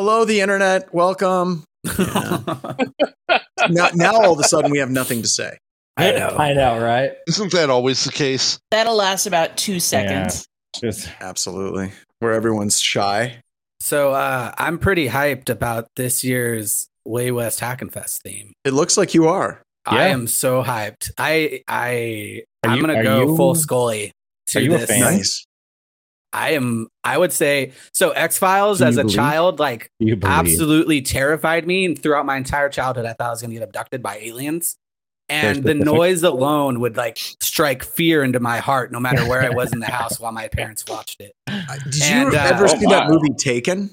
Hello, the internet. Welcome. Yeah. now, now all of a sudden we have nothing to say. I know. I know, right? Isn't that always the case? That'll last about two seconds. Just Absolutely. Where everyone's shy. So uh, I'm pretty hyped about this year's Wild West Hackin' Fest theme. It looks like you are. I am so hyped. I I Are I'm you- gonna go you- full Scully. To are you a fan? Nice. I am. I would say so. X Files Do as a believe? child, like absolutely terrified me. And throughout my entire childhood, I thought I was going to get abducted by aliens. And the noise alone would like strike fear into my heart, no matter where I was in the house while my parents watched it. Uh, Did And, you uh, ever oh, see that movie Taken?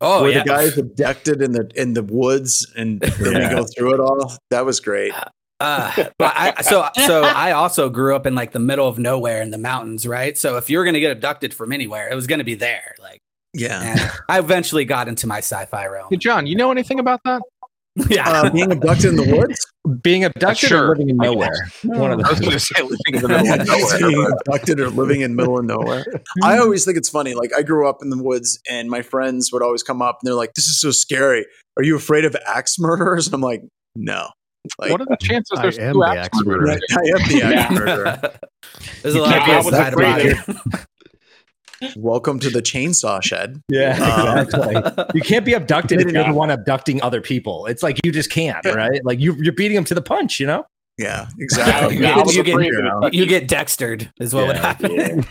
Oh where yeah, the guy's abducted in the in the woods and then Yeah. we go through it all. That was great. Uh, but I, so so I also grew up in like the middle of nowhere in the mountains, right? So if you were going to get abducted from anywhere, it was going to be there. Like, Yeah. and I eventually got into my sci-fi realm. Hey, John, you know anything about that? Yeah. Uh, being abducted in the woods? Being abducted Sure. or living in nowhere. One of I was going to those. say living in the middle of being nowhere. abducted or living in middle of nowhere. I always think it's funny. Like I grew up in the woods and my friends would always come up and they're like, This is so scary. Are you afraid of axe murderers? And I'm like, No. Like what are the chances I there's am two the axe axe murderers? I am the axe murderer. There's a You lot of can't places get to hide a that body. Welcome to the chainsaw shed. Yeah, Um, you can't be abducted if you're the one abducting other people. It's like you just can't, right? Like you, you're beating them to the punch, you know? Yeah, exactly. Yeah, I was you, get, afraid of it. you get dextered, is what would Yeah, happen.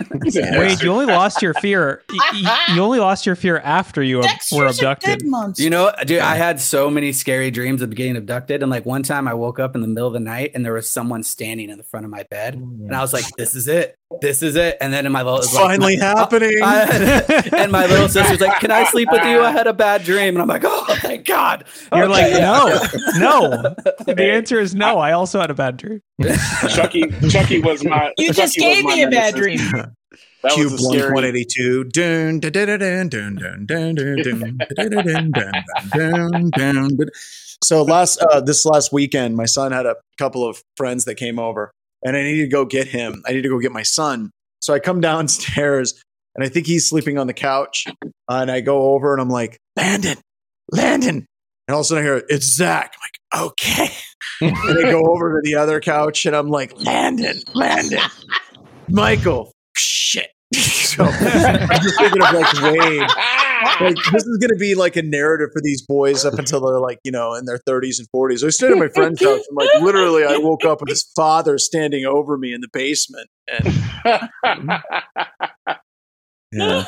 Wade, you only lost your fear. y- y- You only lost your fear after you Dexter's were abducted. You know, dude, I had so many scary dreams of getting abducted. And like one time I woke up in the middle of the night and there was someone standing in the front of my bed. Oh, and I was like, this is it. This is it. And then in my little, It's like, finally my- happening. I- and my little sister's like, can I sleep with you? I had a bad dream. And I'm like, oh, thank God. You're like, no, no. The answer is no. I also had a bad dream. Chucky, Chucky was my. you just Chucky was gave me a bad dream. That Cube was one scary. one eighty two. Dun dun dun dun dun dun dun dun dun dun dun dun dun dun. So last uh, this last weekend, my son had a couple of friends that came over, and I need to go get him. I need to go get my son. So I come downstairs, and I think he's sleeping on the couch. Uh, and I go over, and I'm like, Landon, Landon. And all of a sudden I hear, it's Zach. I'm like, okay. and I go over to the other couch, and I'm like, Landon, Landon, Michael, shit. so I'm just thinking of like Wade. Like this is gonna be like a narrative for these boys up until they're like, you know, in their 30s and 40s. I stayed at my friend's house and like literally I woke up with his father standing over me in the basement. And yeah.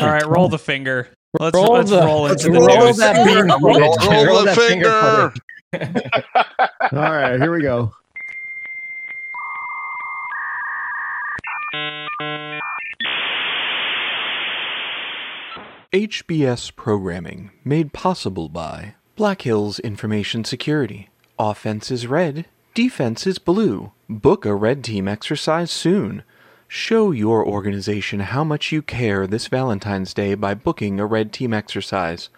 All right, roll the finger. Let's Roll let's the- roll let's into the roll news. that bean Roll, roll Roll the finger finger. All right, here we go. HBS programming made possible by Black Hills Information Security. Offense is red, defense is blue. Book a red team exercise soon. Show your organization how much you care this Valentine's Day by booking a red team exercise.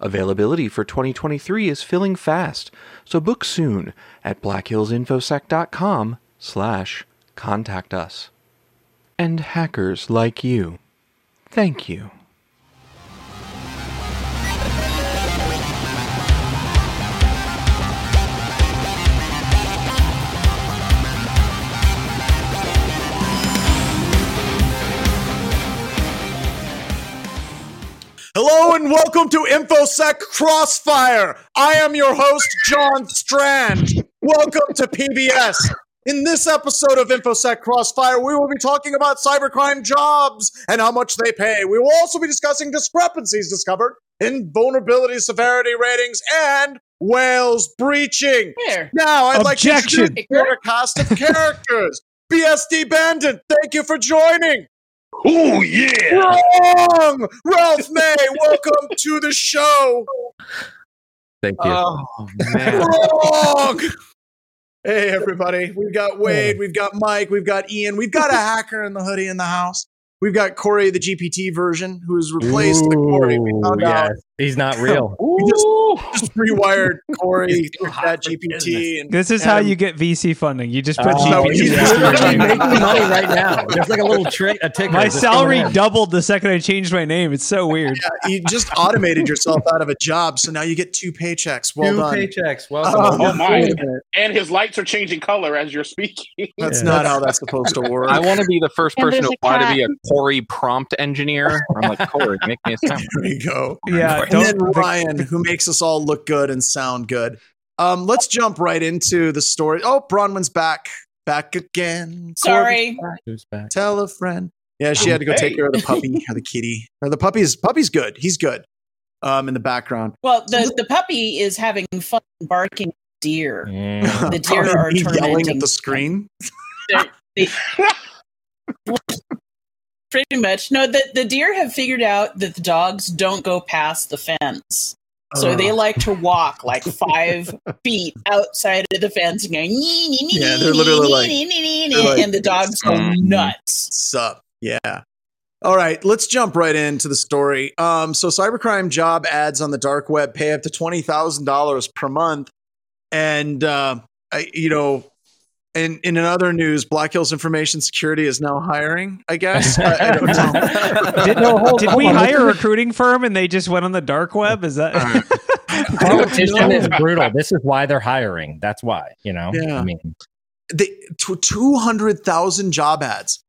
Availability for 2023 is filling fast, so book soon at blackhillsinfosec.com slash contact us. And hackers like you. Thank you. Welcome to InfoSec Crossfire. I am your host, John Strand. Welcome to PBS. In this episode of InfoSec Crossfire, we will be talking about cybercrime jobs and how much they pay. We will also be discussing discrepancies discovered in vulnerability severity ratings and whales breaching. Here. Now, I'd like to introduce your cast of characters. BSD Bandit, thank you for joining. Oh yeah! Wrong! Ralph May, welcome to the show. Thank you. Oh man. Wrong! Hey, everybody. We've got Wade, we've got Mike, we've got Ian, we've got a hacker in the hoodie in the house. We've got Corey, the GPT version, who's replaced the Corey we found out He's not real. You just, just rewired Corey through that GPT. And This is how you get VC funding. You just put Oh, GPT he's next to your literally name. making money right now. There's like a little trick, a ticker. My salary doubled the second I changed my name. It's so weird. Yeah, you just automated yourself out of a job, so now you get two paychecks. Well Two done. paychecks. Welcome. Oh, Oh my! wait a minute. And his lights are changing color as you're speaking. That's Yeah. not how that's supposed to work. I want to be the first person to a apply to be a. Corey prompt engineer. I'm like, Corey, make me a sound. there you go. Yeah, And then don't. the- Ryan, who makes us all look good and sound good. Um, let's jump right into the story. Oh, Bronwyn's back, back again. Sorry. Who's back? Tell a friend. Yeah, she had to go take care of the puppy or the kitty. Or the puppy's puppy's good. He's good. Um, in the background. Well, the, the puppy is having fun barking at deer. Yeah. The deer Probably are me yelling tormenting at the screen. Pretty much. No, the, the deer have figured out that the dogs don't go past the fence. So Ugh. they like to walk like five feet outside of the fence and go, "Nee, nee, nee, Yeah, they're literally like- nee, nee, nee," they're like- and the dogs go nuts. Sup. Yeah. All right, let's jump right into the story. Um, so cybercrime job ads on the dark web pay up to twenty thousand dollars per month, and uh, I, you know, in in other news, Black Hills Information Security is now hiring. I guess I, I don't know. Did, No, hold- did hold we on, hire a recruiting firm and they just went on the dark web? Is that? Oh, competition is brutal. This is why they're hiring. That's why, you know. Yeah. I mean, they two hundred thousand job ads.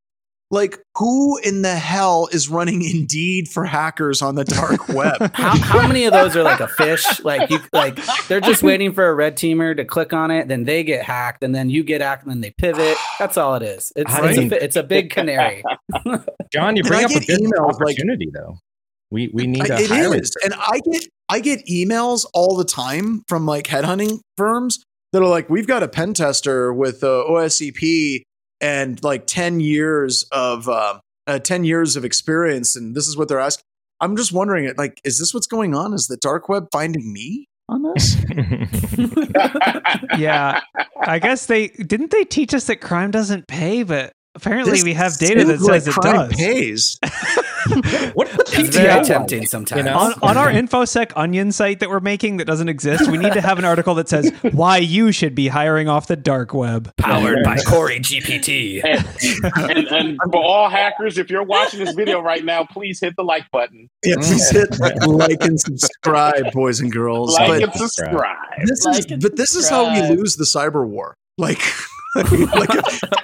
Like, who in the hell is running Indeed for hackers on the dark web? How, how many of those are like a fish? Like you, like they're just waiting for a red teamer to click on it, then they get hacked, and then you get hacked, and then they pivot. That's all it is. It's it's, a, mean- fi- it's a big canary. John, you bring up a get good emails, like- opportunity, though. We we need I- to it and I get I get emails all the time from like headhunting firms that are like, "We've got a pen tester with uh, OSCP and like ten years of uh, uh, ten years of experience, and this is what they're asking." I'm just wondering, like, is this what's going on? Is the dark web finding me on this? yeah, I guess they didn't. They teach us that crime doesn't pay, but apparently This we have data that seems like says it does. pays. what the It's very PTO tempting like? sometimes. You know? On, on our infosec onion site that we're making that doesn't exist, we need to have an article that says why you should be hiring off the dark web. Powered by Corey GPT. and, and, and for all hackers, if you're watching this video right now, please hit the like button. Yeah, please hit like and subscribe, boys and girls. Like But and subscribe. this Like is and but this is how we lose the cyber war. Like, like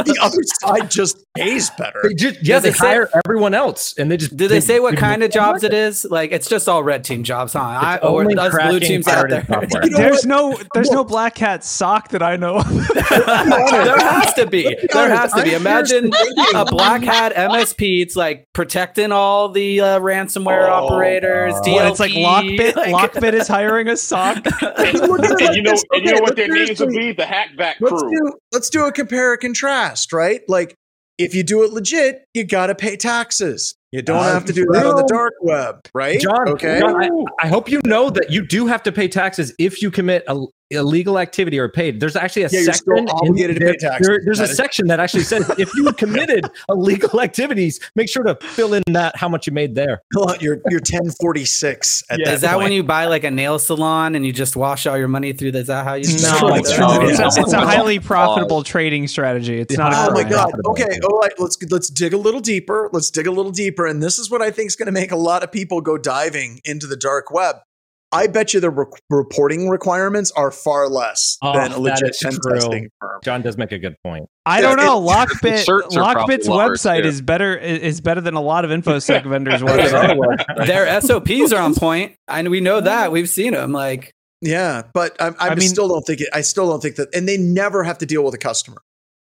the other side just pays better. They just yeah, Does they it say- hire everyone else, and they just Did they say what kind of jobs it is? Like it's just all red team jobs, huh? I, or only us blue teams out there. You know There's what? no there's no black hat sock that I know. of. there has to be. There has to be. Imagine a black hat MSP. It's like protecting all the uh, ransomware Oh, operators. DLP, What, it's like Lockbit. like- Lockbit is hiring a sock. And, and you know, and you know what their Okay, names would be? The Hackback Let's Crew. do let's do a compare and contrast, right? Like if you do it legit, you gotta pay taxes. You don't Uh, have to do that on the dark web, right? John, okay. John, I, I hope you know that you do have to pay taxes if you commit a illegal activity or paid. There's actually a Yeah, section. still in obligated to pay taxes. there- there's a That is- section that actually says if you committed illegal activities, make sure to fill in that how much you made there. Fill out your your 1046 at Yeah. that Is that point. when you buy like a nail salon and you just wash all your money through? the- Is that how you? No, True. it's, True. it's, a, it's a highly profitable trading strategy. It's not. Oh a my god. Okay. All right. Let's let's dig a little deeper. Let's dig a little deeper. And this is what I think is going to make a lot of people go diving into the dark web. I bet you the re- reporting requirements are far less Oh, than a legit pen true. testing firm. John does make a good point. I don't know. it- Lockbit. certs are probably Lockbit's website too. is better is better than a lot of infosec vendors' websites. Their SOPs are on point, and we know that. We've seen them. Like Yeah, but I, I, I mean- still don't think it. I still don't think that. And they never have to deal with a customer.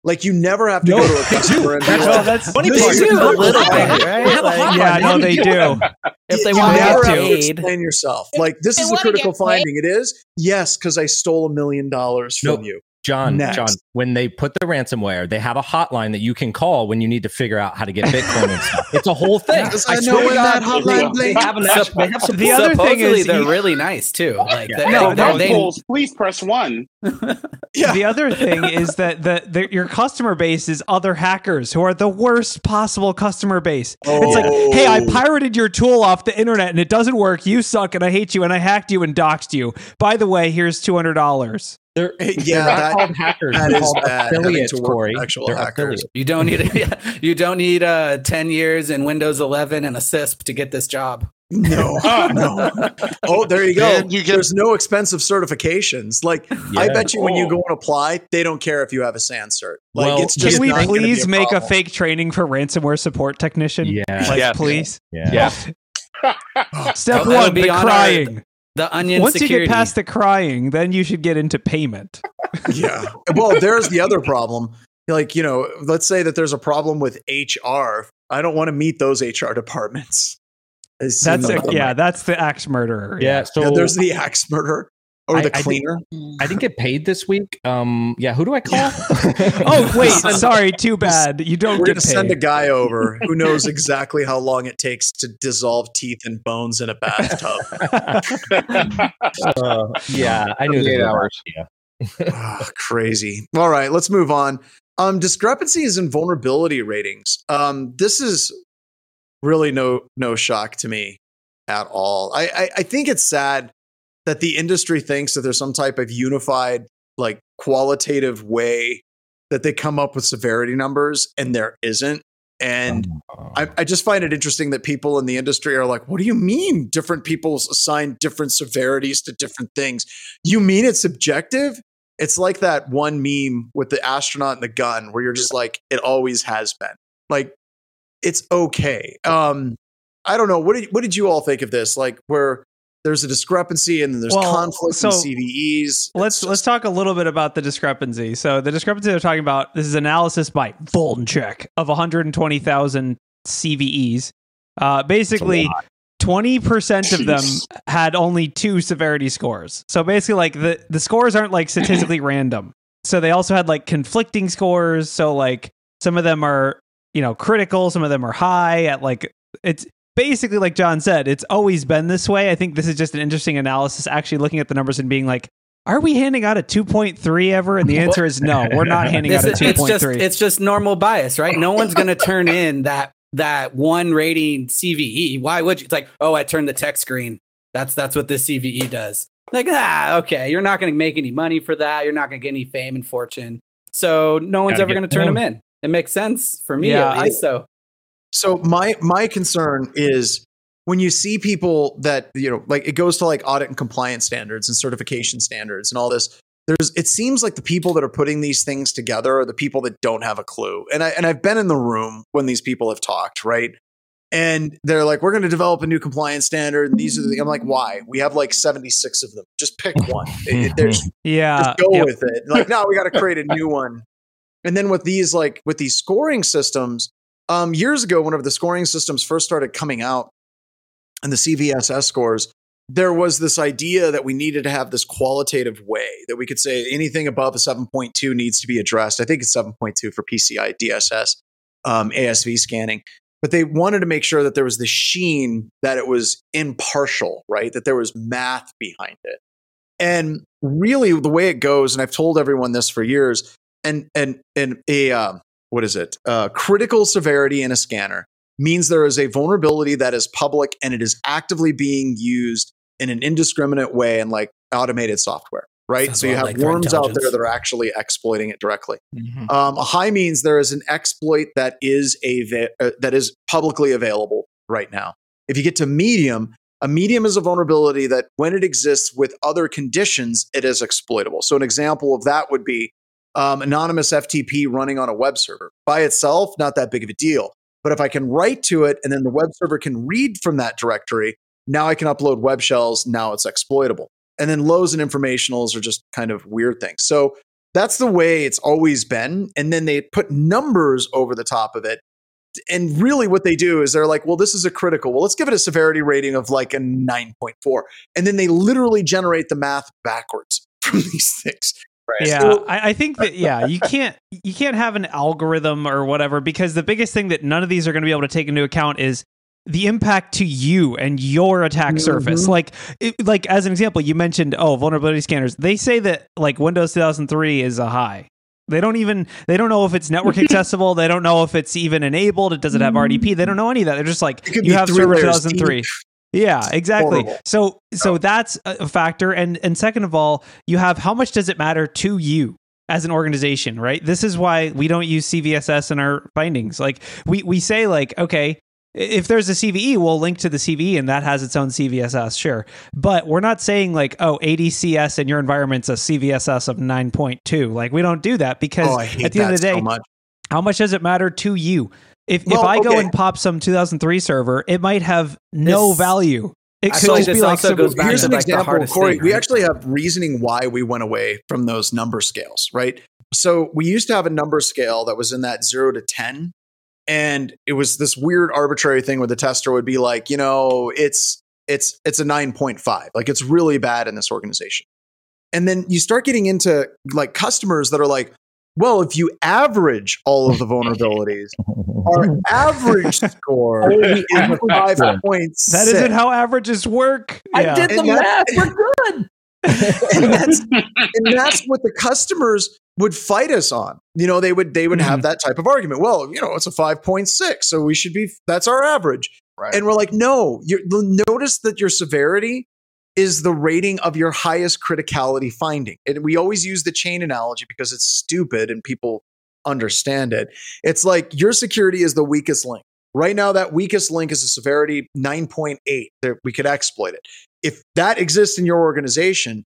Like you never have to No, go to a they customer and be That's- like, Well, that's Funny This part, is They do a little finding. bit, right? They have a Like- yeah, no, they do. if they you want never to have to aid, explain yourself. Like this They is a critical get paid. finding. It is yes, because I stole a million dollars from Nope. you. John, Next. John, when they put the ransomware, they have a hotline that you can call when you need to figure out how to get Bitcoin and stuff. It's a whole thing. Yes, I, I know swear to when God, that hotline they, they have an Sup- they have the other thing supposedly is they're you- really nice too. Like Yeah. they, No, they- they- fools, please press one. Yeah. The other thing is that the, the your customer base is other hackers who are the worst possible customer base. It's like, oh. hey, I Oh. pirated your tool off the internet and it doesn't work. You suck and I hate you and I hacked you and doxed you. By the way, here's two hundred dollars. They're, Yeah, they're not that- called hackers. that They're is called bad, affiliates, to Corey. actual They're hackers. affiliates. you don't need yeah, you don't need uh, ten years in Windows 11 and a CISSP to get this job. No, no. Oh, there you go. You get- There's no expensive certifications. Like I bet you when you Oh. go and apply, they don't care if you have a SANS cert. Like Well, it's just Can we not gonna be please make a fake training for ransomware support technician? Yeah. Like, Yes. please. Yeah. Yeah. Step That'll one, be the on crying. The onion Once security. you get past the crying, then you should get into payment. yeah. Well, there's the other problem. Like, you know, let's say that there's a problem with HR. I don't want to meet those HR departments. That's like a, yeah, that's the axe murderer. Yeah. So Yeah, there's the axe murderer or I- the I did- cleaner. I didn't get paid this week. Um, yeah. Who do I call? Oh wait, sorry, too bad. You don't We're get going to send a guy over who knows exactly how long it takes to dissolve teeth and bones in a bathtub. Uh, yeah, I knew Eight that. hours. Ah, crazy. All right, let's move on. Um, discrepancies in vulnerability ratings. Um, this is really no no shock to me at all. I, I I think it's sad that the industry thinks that there's some type of unified, like qualitative way that they come up with severity numbers, and there isn't. And I, I just find it interesting that people in the industry are like, what do you mean different people assign different severities to different things? You mean it's subjective? It's like that one meme with the astronaut and the gun where you're just like, it always has been. Like, it's okay. Um, I don't know. What did what did you all think of this? Like where there's a discrepancy and then there's Well, conflict so in CVEs. Let's let's talk a little bit about the discrepancy. So the discrepancy they're talking about this is analysis by Check of 120,000 CVEs. Uh, basically, 20% of them had only two severity scores. So basically, like the the scores aren't like statistically random. So they also had like conflicting scores. So like some of them are you know critical, some of them are high at like it's basically like John said, it's always been this way. I think this is just an interesting analysis, actually looking at the numbers and being like, are we handing out a 2.3 ever? And the answer is no, we're not handing This out a is- it's just 2.3. it's just normal bias, right? No one's going to turn in that that one rating CVE. Why would you? It's like, oh, I turned the text screen. That's that's what this CVE does. Like, ah, okay, you're not going to make any money for that. You're not going to get any fame and fortune. So no one's Gotta ever going to turn them. them in. It makes sense for me Yeah, at I- so So my my concern is when you see people that you know like it goes to like audit and compliance standards and certification standards and all this there's it seems like the people that are putting these things together are the people that don't have a clue and I and I've been in the room when these people have talked right and they're like we're going to develop a new compliance standard and these are the I'm like why we have like 76 of them just pick one It- it- there's yeah. just go yep. with it. Like, no, we got to create a new one. And then with these, like with these scoring systems, um, years ago, whenever the scoring systems first started coming out and the CVSS scores, there was this idea that we needed to have this qualitative way that we could say anything above a 7.2 needs to be addressed. I think it's 7.2 for PCI DSS, um, ASV scanning. But they wanted to make sure that there was the sheen, that it was impartial, right? That there was math behind it. And really, the way it goes, and I've told everyone this for years, and and and a um, what is it? Uh, critical severity in a scanner means there is a vulnerability that is public and it is actively being used in an indiscriminate way and like automated software, right? Sounds so you have like worms out there that are actually exploiting it directly. Mhm. Um, a high means there is an exploit that is a va- uh, that is publicly available right now. If you get to medium, a medium is a vulnerability that when it exists with other conditions, it is exploitable. So an example of that would be um, anonymous FTP running on a web server by itself, not that big of a deal. But if I can write to it and then the web server can read from that directory, now I can upload web shells. Now it's exploitable. And then lows and informationals are just kind of weird things. So that's the way it's always been. And then they put numbers over the top of it. And really, what they do is they're like, well, this is a critical. Well, let's give it a severity rating of like a 9.4. And then they literally generate the math backwards from these things. Right. Yeah, So- I, I think that yeah, you can't you can't have an algorithm or whatever because the biggest thing that none of these are going to be able to take into account is the impact to you and your attack mm-hmm. surface. Like it, like as an example, you mentioned oh vulnerability scanners. They say that like Windows 2003 is a high. They don't even they don't know if it's network accessible. They don't know if it's even enabled. It does it have RDP. They don't know any of that. They're just like you have server 2003. deep. Yeah, exactly. Horrible. So so oh. that's a a factor and and second of all, you have how much does it matter to you as an organization, right? This is why we don't use CVSS in our findings. Like we we say like okay, if there's a CVE, we'll link to the CVE and that has its own CVSS, sure. But we're not saying like, oh, ADCS in your environment's a CVSS of 9.2. Like we don't do that because Oh, at the end of the day, so much. how much does it matter to you? If if Well, I go and pop some 2003 server, it might have no This- value. It could just be like also some- goes back Here's to an like the example, hardest Corey. thing, We right? actually have reasoning why we went away from those number scales, right? So we used to have a number scale that was in that zero to 10. And it was this weird arbitrary thing where the tester would be like, you know, it's it's it's a 9.5. Like it's really bad in this organization. And then you start getting into like customers that are like, well, if you average all of the vulnerabilities, our average score is a 5.6. that isn't how averages work. Yeah. the math. We're good. and that's and that's what the customers would fight us on. You know, they would they would have mm-hmm. that type of argument. Well, you know, it's a five point six, so we should be. That's our average. Right. And we're like, no. You notice that your severity is the rating of your highest criticality finding. And we always use the chain analogy because it's stupid and people understand it. It's like your security is the weakest link. Right now, that weakest link is a severity 9.8. that We could exploit it. If that exists in your organization,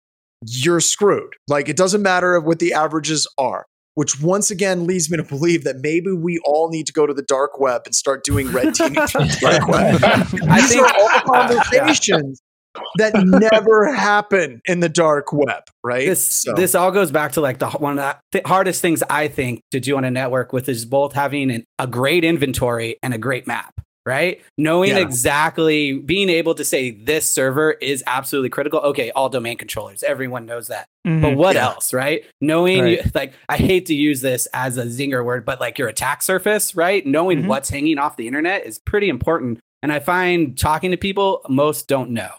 you're screwed. Like it doesn't matter what the averages are, which once again leads me to believe that maybe we all need to go to the dark web and start doing red teaming the dark web. I These think- are all conversations that never happen in the dark web, right? this So- this all goes back to like the one of the hardest things I think to do on a network with is both having an, a great inventory and a great map, right? Knowing Yeah. exactly being able to say this server is absolutely critical. Okay, all domain controllers, everyone knows that. Mhm. But what Yeah. else, right? Knowing Right. you, like I hate to use this as a zinger word, but like your attack surface, right? Knowing Mhm. what's hanging off the internet is pretty important. And I find talking to people, most don't know.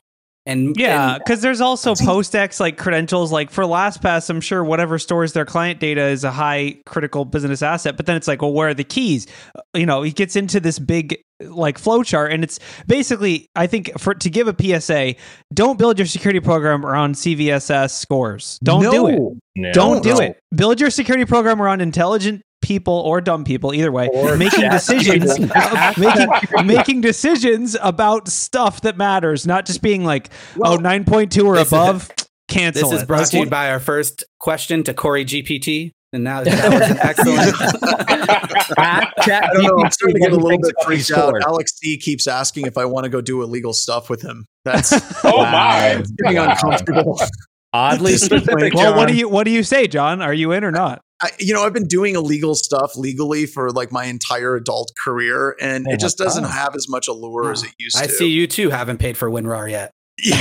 And Yeah, because there's also post-ex like credentials. Like for LastPass, I'm sure whatever stores their client data is a high critical business asset. But then it's like, well, where are the keys? You know, he gets into this big like flowchart, and it's basically, I think, for to give a PSA, don't build your security program around CVSS scores. Don't do it. No. Don't do No. it. Build your security program around intelligent people or dumb people, either way, Or making decisions, making making decisions about stuff that matters, not just being like, oh, 9.2 or this is- above, cancel This is it. brought Like, to you by our first question to Corey GPT. And now that was excellent. I don't know. I'm starting to get a little bit freaked out. Alex D keeps asking if I want to go do illegal stuff with him. That's Oh my! it's getting uncomfortable. Oddly specific. well, what do you what do you say, John? Are you in or not? I, you know, I've been doing illegal stuff legally for like my entire adult career, and Yeah, it just doesn't wow. have as much allure as it used I to. I see you too haven't paid for WinRAR yet. yeah,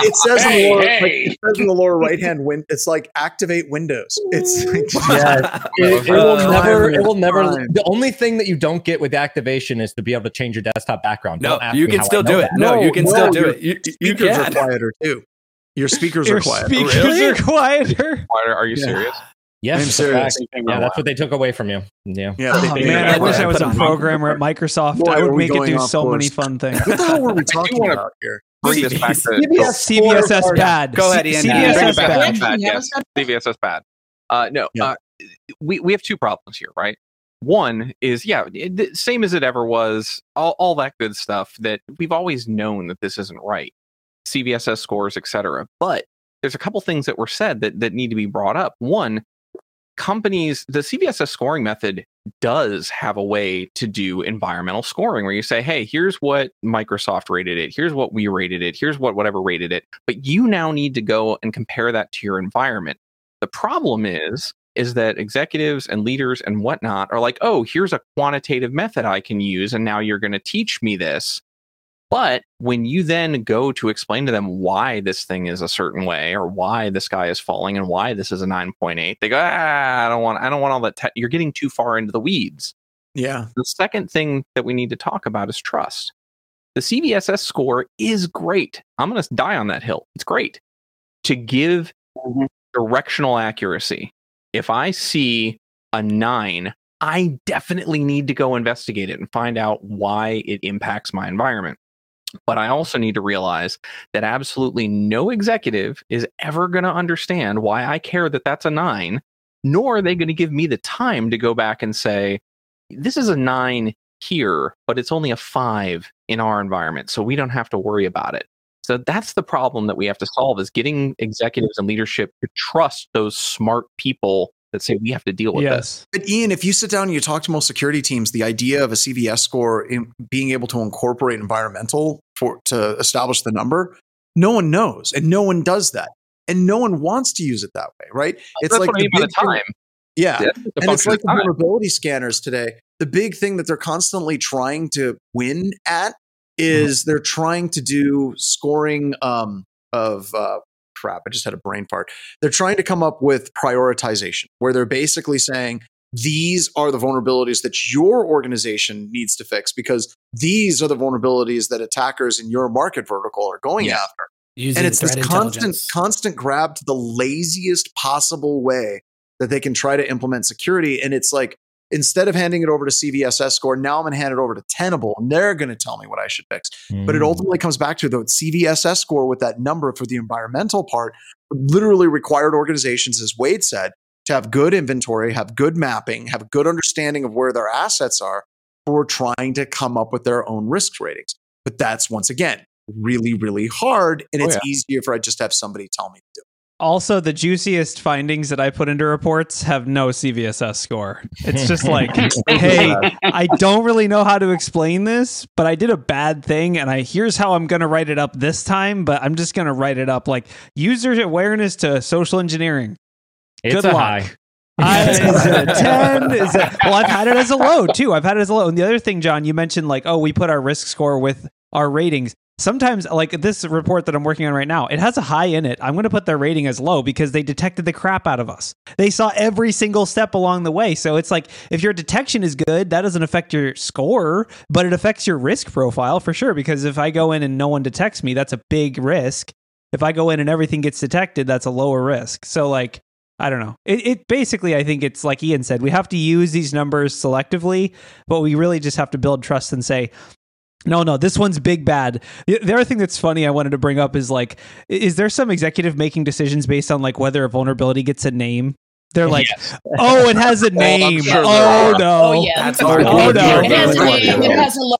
it says in the Hey, lower, hey. like, it says in the lower right hand win. It's like activate Windows. It's like, Yeah, it, it will Uh, never. It will never. time. The only thing that you don't get with activation is to be able to change your desktop background. No, you can still do it. that. No, you can No, still do it. You, you speakers are can. quieter too. Your speakers Your are quieter. speakers Really? are quieter. Are, are you Yeah. serious? Yes, I'm serious. Yeah, that's what they took away from you. Yeah. Yeah, Oh, they- man, I wish I was a programmer at Microsoft. Boy, I would make it do so course. many fun things. What the hell were we talking about here? Bring this back to CVSS bad. Go ahead, C- Ian. Yeah, bring CVSS it back. bad. That's bad. Yes, that's bad. Uh, no, Yeah. uh, we we have two problems here, right? One is yeah, it, same as it ever was. All all that good stuff that we've always known that this isn't right. CVSS scores, etc. But there's a couple things that were said that that need to be brought up. One, companies, the CVSS scoring method does have a way to do environmental scoring where you say, hey, here's what Microsoft rated it, here's what we rated it, here's what whatever rated it. But you now need to go and compare that to your environment. The problem is, is that executives and leaders and whatnot are like, oh, here's a quantitative method I can use, and now you're going to teach me this. But when you then go to explain to them why this thing is a certain way or why the sky is falling and why this is a 9.8, they go, ah, I don't want, I don't want all that. Te-. You're getting too far into the weeds. Yeah. The second thing that we need to talk about is trust. The CVSS score is great. I'm going to die on that hill. It's great to give directional accuracy. If I see a nine, I definitely need to go investigate it and find out why it impacts my environment. But I also need to realize that absolutely no executive is ever going to understand why I care that that's a nine, nor are they going to give me the time to go back and say, this is a nine here, but it's only a five in our environment. So we don't have to worry about it. So that's the problem that we have to solve is getting executives and leadership to trust those smart people that say we have to deal with this. But Ian, if you sit down and you talk to most security teams, the idea of a CVSS score in being able to incorporate environmental for to establish the number, no one knows, and no one does that, and no one wants to use it that way, right? That's what I mean by the big thing- time. Yeah, Yeah, and it's like the vulnerability scanners today. The big thing that they're constantly trying to win at is they're trying to do scoring um, of uh, crap. I just had a brain fart. They're trying to come up with prioritization, where they're basically saying these are the vulnerabilities that your organization needs to fix because these are the vulnerabilities that attackers in your market vertical are going Yeah. after Using and it's this constant constant grab to the laziest possible way that they can try to implement security and it's like instead of handing it over to cvss score now i'm going to hand it over to tenable and they're going to tell me what i should fix but it Mm. ultimately comes back to the cvss score with that number for the environmental part literally required organizations as wade said to have good inventory have good mapping have good understanding of where their assets are for trying to come up with their own risk ratings but that's once again really really hard and Oh, it's yeah. easier for i just have somebody tell me to do it Also, the juiciest findings that I put into reports have no CVSS score. It's just like, hey, I don't really know how to explain this, but I did a bad thing, and I here's how I'm going to write it up this time. But I'm just going to write it up like user awareness to social engineering. It's Good a luck. high. I, is it a 10? Is it, well, I've had it as a low too. I've had it as a low. And the other thing, John, you mentioned like, oh, we put our risk score with our ratings. Sometimes, like this report that I'm working on right now, it has a high in it. I'm going to put their rating as low because they detected the crap out of us. They saw every single step along the way. So it's like if your detection is good, that doesn't affect your score, but it affects your risk profile for sure. Because if I go in and no one detects me, that's a big risk. If I go in and everything gets detected, that's a lower risk. So like I don't know. It, it basically, I think it's like Ian said, we have to use these numbers selectively, but we really just have to build trust and say, no, no, this one's big bad. The, the other thing that's funny I wanted to bring up is like, is there some executive making decisions based on like whether a vulnerability gets a name? They're like, oh, it has a name. sure oh no. Oh, yeah. That's Oh. Oh, no. It has a name. It has a logo.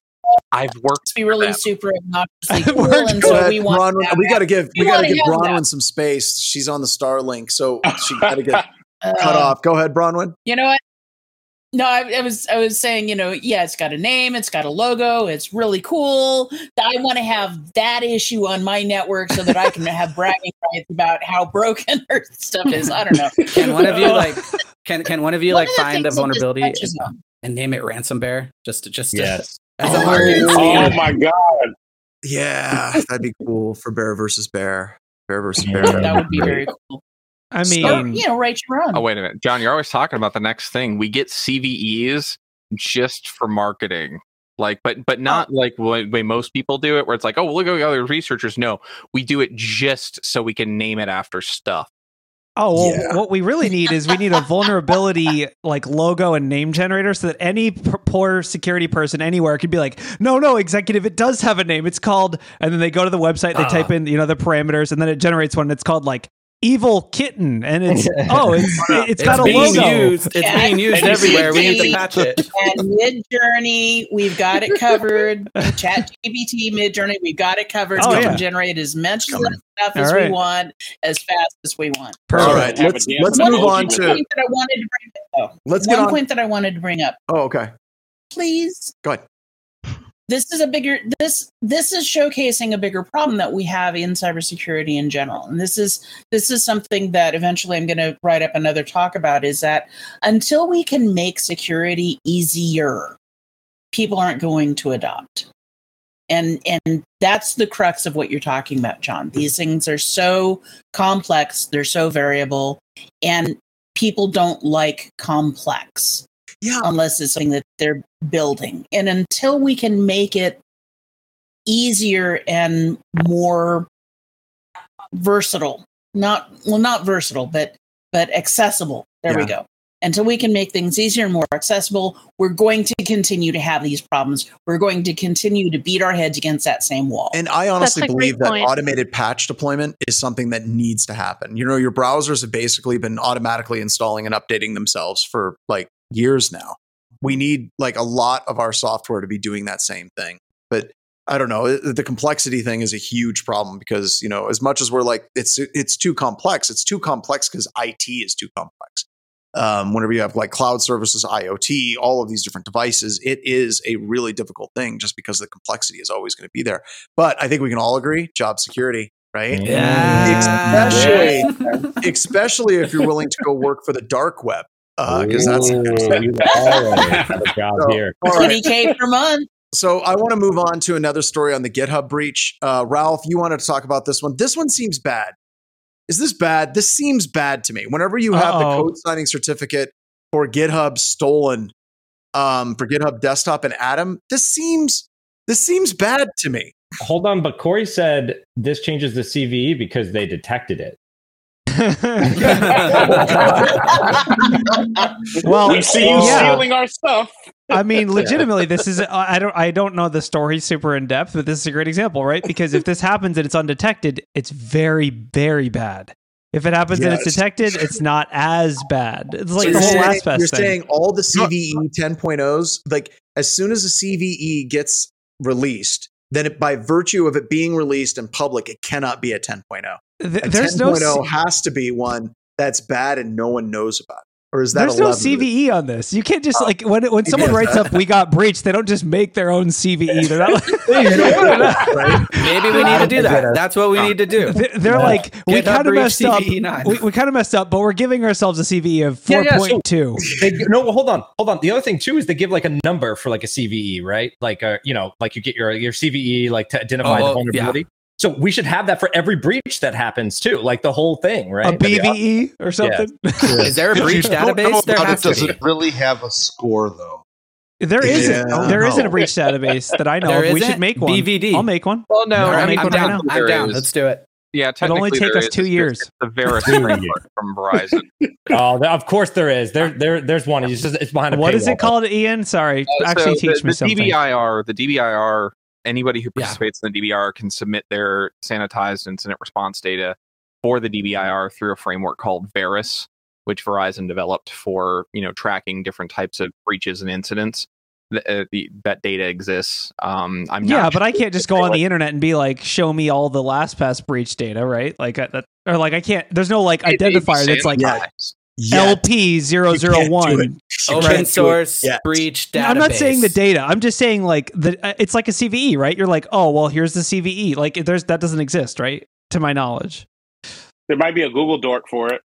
I've worked To be really them. super obnoxiously cool, and so ahead, we want. Bronwyn. we got to give We we got to give Bronwyn that. some space. She's on the Starlink, so she got to get Uh, cut off. Go ahead, Bronwyn. You know what? No, I, I was I was saying, you know, yeah, it's got a name, it's got a logo, it's really cool. I want to have that issue on my network so that I can have bragging rights about how broken her stuff is. I don't know. Can one of you like can can one of you One like of find a things that this vulnerability and, and name it ransom bear just to just to, Yes. as a Oh, marketing Oh my god! Yeah, that'd be cool for bear versus bear. Bear versus bear. That would be very cool. I Or, mean, you know, write your own. Oh, wait a minute. John, you're always talking about the next thing. We get CVEs just for marketing. Like, but but not like the way way most people do it, where it's like, oh, look at the other researchers. No, we do it just so we can name it after stuff. Oh, well, Yeah. what we really need is we need a vulnerability like logo and name generator so that any p- poor security person anywhere could be like, no, no, executive, it does have a name. It's called, and then they go to the website, they Ah. type in, you know, the parameters, and then it generates one. It's called like evil kitten, and it's oh, it's it's It's got a being logo. used. It's Yeah. being used everywhere. We need to patch it. and Midjourney, we've got it covered. Chat GPT, Midjourney, we've got it covered. Oh, we yeah. can generate as much Coming. stuff as All right. we want, as fast as we want. All right, let's let's move on to point that I wanted to bring up. let's One get on. point that I wanted to bring up, Oh, okay. please. Go ahead. This is a bigger this this is showcasing a bigger problem that we have in cybersecurity in general. And this is this is something that eventually I'm going to write up another talk about is that until we can make security easier, people aren't going to adopt. And and that's the crux of what you're talking about, John. These things are so complex, they're so variable, and people don't like complex Yeah. unless it's something that they're building. And until we can make it easier and more versatile, not well, not versatile, but but accessible. There we go. Until we can make things easier and more accessible, we're going to continue to have these problems. We're going to continue to beat our heads against that same wall. And I honestly believe that point. automated patch deployment is something that needs to happen. You know, your browsers have basically been automatically installing and updating themselves for like years now. We need like a lot of our software to be doing that same thing. But I don't know, the complexity thing is a huge problem because, you know, as much as we're like it's it's too complex, it's too complex because IT is too complex. Um, whenever you have like cloud services, IoT, all of these different devices, it is a really difficult thing just because the complexity is always going to be there. But I think we can all agree job security, right? Yeah. Especially, especially if you're willing to go work for the dark web. Because that's a good Ooh, thing. you always have a job So, here. 20k per month. So I want to move on to another story on the GitHub breach. Uh, Ralph, you wanted to talk about this one. This one seems bad. Is this bad? This seems bad to me. Whenever you have the Uh-oh. code signing certificate for GitHub stolen um, for GitHub Desktop and Atom, this seems this seems bad to me. Hold on, but Corey said this changes the CVE because they detected it. well, we see you yeah. stealing our stuff. I mean, legitimately, this is I don't I don't know the story super in depth, but this is a great example, right? Because if this happens and it's undetected, it's very very bad. If it happens and it's detected, it's not as bad. It's like So the you're whole saying, LastPass You're thing. saying all the CVE 10.0s, like as soon as a CVE gets released, then it, by virtue of it being released in public, it cannot be a 10.0. Th- A there's no 10.0 C- has to be one that's bad and no one knows about. Or is that There's no CVE on this. You can't just like when when someone writes up "we got breached," they don't just make their own CVE. They're not. Like, right? Maybe we need to do that. That's what we need to do. They're, they're like we kind of breach messed up. CVE 9. We, we kind of messed up, but we're giving ourselves a CVE of Yeah, four yeah, so- point two. No, well, hold on, hold on. The other thing too is they give like a number for like a CVE, right? Like, uh, you know, like you get your your CVE like to identify Oh, the vulnerability. So we should have that for every breach that happens too, like the whole thing, right? A That'd awesome. BVE or something. Is there a breach you don't know database? There has it, to does be. it really have a score though? There isn't. Yeah. There isn't a breach database that I know There of. We should make one. BVD. I'll make one. Well, no, I'll I'm, make I'm right down. now. I'm down. Let's do it. Yeah, It'll only technically take us is. two years. just The VERIS framework from Verizon. Oh, of course there is. There, there, there's one. It's just it's behind a What is paywall. it called, Ian? Sorry, Uh, actually so teach the, me the something. DBIR, the DBIR, anybody who Yeah. participates in the DBIR can submit their sanitized incident response data for the DBIR through a framework called VERIS, which Verizon developed for you know tracking different types of breaches and incidents. The, uh, the, that data exists. Um, I'm Yeah, but I can't just go on like- the internet and be like, "Show me all the LastPass breach data," right? Like, uh, that, or like I can't. There's no like it may be identifier that's like sanitized. Yet. LP 001. Open source yet. breach database. I'm not saying the data. I'm just saying like the uh, it's like a CVE, right? You're like, "Oh, well, here's the CVE." Like there's that doesn't exist, right? To my knowledge. There might be a Google dork for it.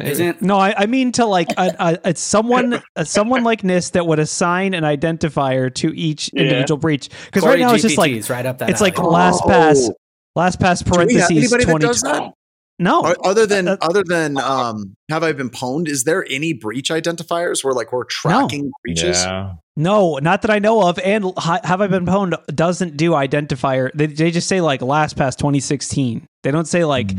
Isn't No, I, I mean to like a, a, it's someone a, someone like NIST that would assign an identifier to each Yeah. individual breach. Because right now it's just like right up that it's like alley. LastPass, LastPass Do we parentheses anybody twenty. Does that? No, Other than Uh, other than um, have I been pwned? Is there any breach identifiers where like we're tracking breaches? Yeah. no, not that I know of. And have I been pwned doesn't do identifier. They, they just say like LastPass 2016. They don't say like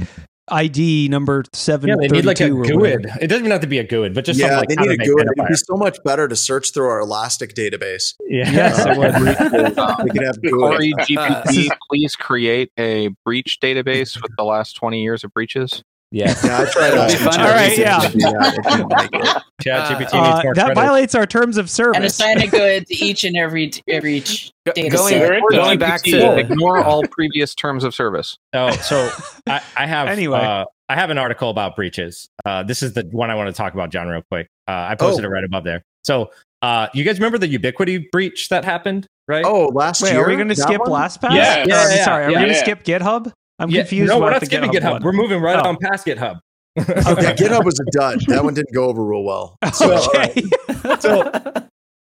ID number seven. Yeah, they need like a. GUID. It doesn't even have to be a GUID, but just yeah, something like they need a make good. It'd be so much better to search through our Elastic database. Yeah. Yes, it would. we could have Corey. GPT, please create a breach database with the last 20 years of breaches. Yes. Yeah, I tried. That'd be asking fun. All right, ChatGPT yeah. to do that. It didn't make it. ChatGPT Uh, that credit. violates our terms of service. and assign a GUID to each and every every data going, set. There going back to ignore all previous terms of service. Oh, so I, I have Anyway. uh, I have an article about breaches. Uh, this is the one I want to talk about, John, real quick. Uh, I posted Oh. it right above there. So, uh, you guys remember the Ubiquiti breach that happened, right? Oh, last Wait, year. are we going to skip one? LastPass? Yeah. Or, Yeah, I'm yeah, sorry, are we going to Yeah. skip GitHub? I'm Yeah, confused. No, about we're not the skipping GitHub. GitHub. We're moving right Oh. on past GitHub. Okay, GitHub was a dud. That one didn't go over real well. So, all right. okay. so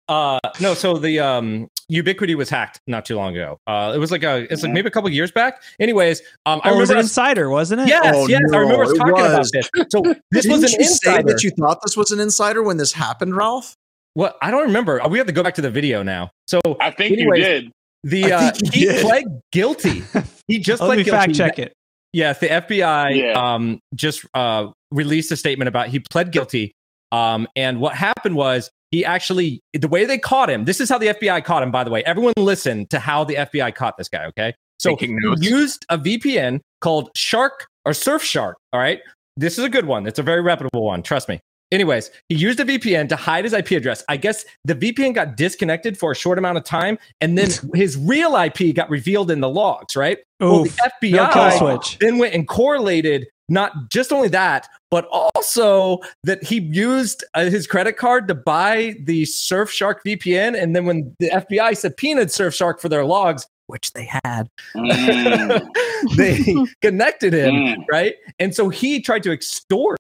uh no so the um Ubiquiti was hacked not too long ago. Uh, it was like a, it's like maybe a couple years back. Anyways, um, I Oh, it was remember an us- insider, wasn't it? Yes, Oh, yes, I remember us no, it talking about was. this. So this Didn't was an you say insider. that you thought this was an insider when this happened, Ralph? What I don't remember. We have to go back to the video now. So I think anyways, you did. The I uh, think you he did. pled guilty. He just Let pled me guilty. fact check it. Yes, the FBI Yeah. um, just uh, released a statement about he pled guilty. Um, and what happened was he actually the way they caught him. This is how the FBI caught him. By the way, everyone listen to how the FBI caught this guy. Okay, so Taking he notes. used a VPN called Shark or Surfshark. All right, this is a good one. It's a very reputable one. Trust me. Anyways, he used a VPN to hide his IP address. I guess the VPN got disconnected for a short amount of time, and then his real IP got revealed in the logs. Right. Well, the Oof. FBI then went and correlated not just only that, but also that he used uh, his credit card to buy the Surfshark VPN. And then when the FBI subpoenaed Surfshark for their logs, which they had, Mm. they connected him, Mm. right? And so he tried to extort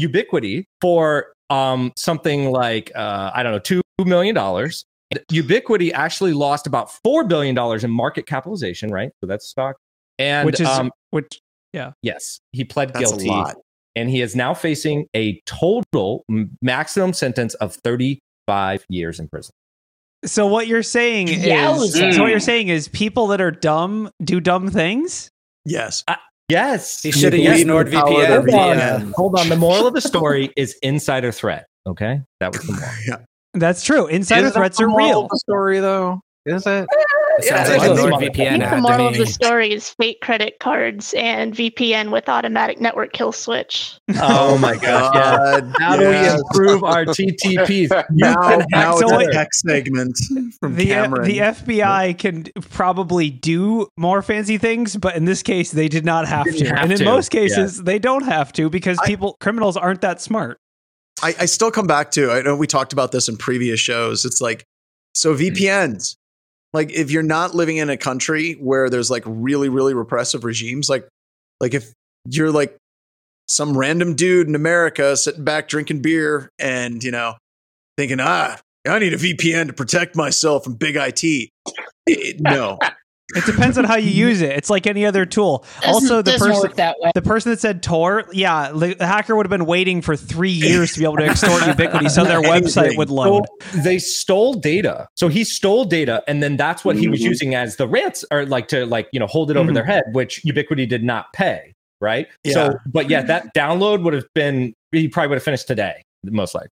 Ubiquiti for um, something like, uh, I don't know, $2 million. Ubiquiti actually lost about $4 billion in market capitalization, right? So that's stock. And which is um, which yeah. Yes, he pled That's a guilty, lot. and he is now facing a total maximum sentence of 35 years in prison. So what you're saying is so what you're saying is people that are dumb do dumb things? Yes. Yes, He should have used in the power of NordVPN. Hold on, VPN. hold on. The moral of the story is insider threat. Okay, that was the moral. Yeah. That's true. Insider Is threats the are real. of The story though, is it? It sounds Yeah, like a I think- NordVPN I think the ad moral of the story is fake credit cards and VPN with automatic network kill switch. Oh my gosh! Yeah. God, How do yes. we improve our TTPs? You Now, can hack now So it's wait- a tech segment from The, uh, Cameron. the FBI can probably do more fancy things, but in this case, they did not have to. have and in to, most cases, they don't have to because I- people, criminals aren't that smart. I, I still come back to I know we talked about this in previous shows. It's like so VPNs. Like if you're not living in a country where there's like really really repressive regimes, like like if you're like some random dude in America sitting back drinking beer and you know thinking ah I need a VPN to protect myself from big IT. It- no, It depends on how you use it. It's like any other tool. Doesn't- also, the person that way. the person that said Tor, yeah, the the hacker would have been waiting for three years to be able to extort Ubiquiti, so their website would load. So they stole data. So he stole data, and then that's what he was Mhm. using as the rants, or like to like you know hold it over Mhm. their head, which Ubiquiti did not pay. Right. Yeah. So, but yeah, that download would have been he probably would have finished today, most likely.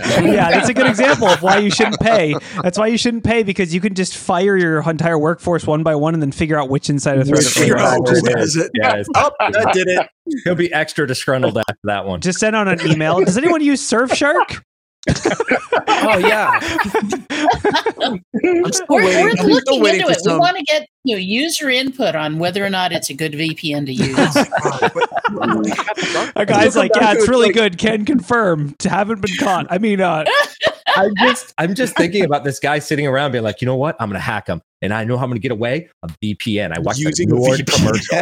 yeah, that's a good example of why you shouldn't pay. That's why you shouldn't pay because you can just fire your entire workforce one by one and then figure out which insider threat Which it Figure out Right. who has it. Yes. Oh, that did it. He'll be extra disgruntled after that one. Just send out an email. Does anyone use Surfshark? Oh yeah. I'm still We're, waiting. we're I'm still looking waiting into for it. We want to get you know, user input on whether or not it's a good VPN to use. A guy's like, come yeah, it's really like- good. Can confirm. Haven't been caught. I mean, uh, I'm just I'm just thinking about this guy sitting around being like, you know what? I'm gonna hack him, and I know how I'm gonna get away. A VPN. I watched Using the a Nord VPN. commercial.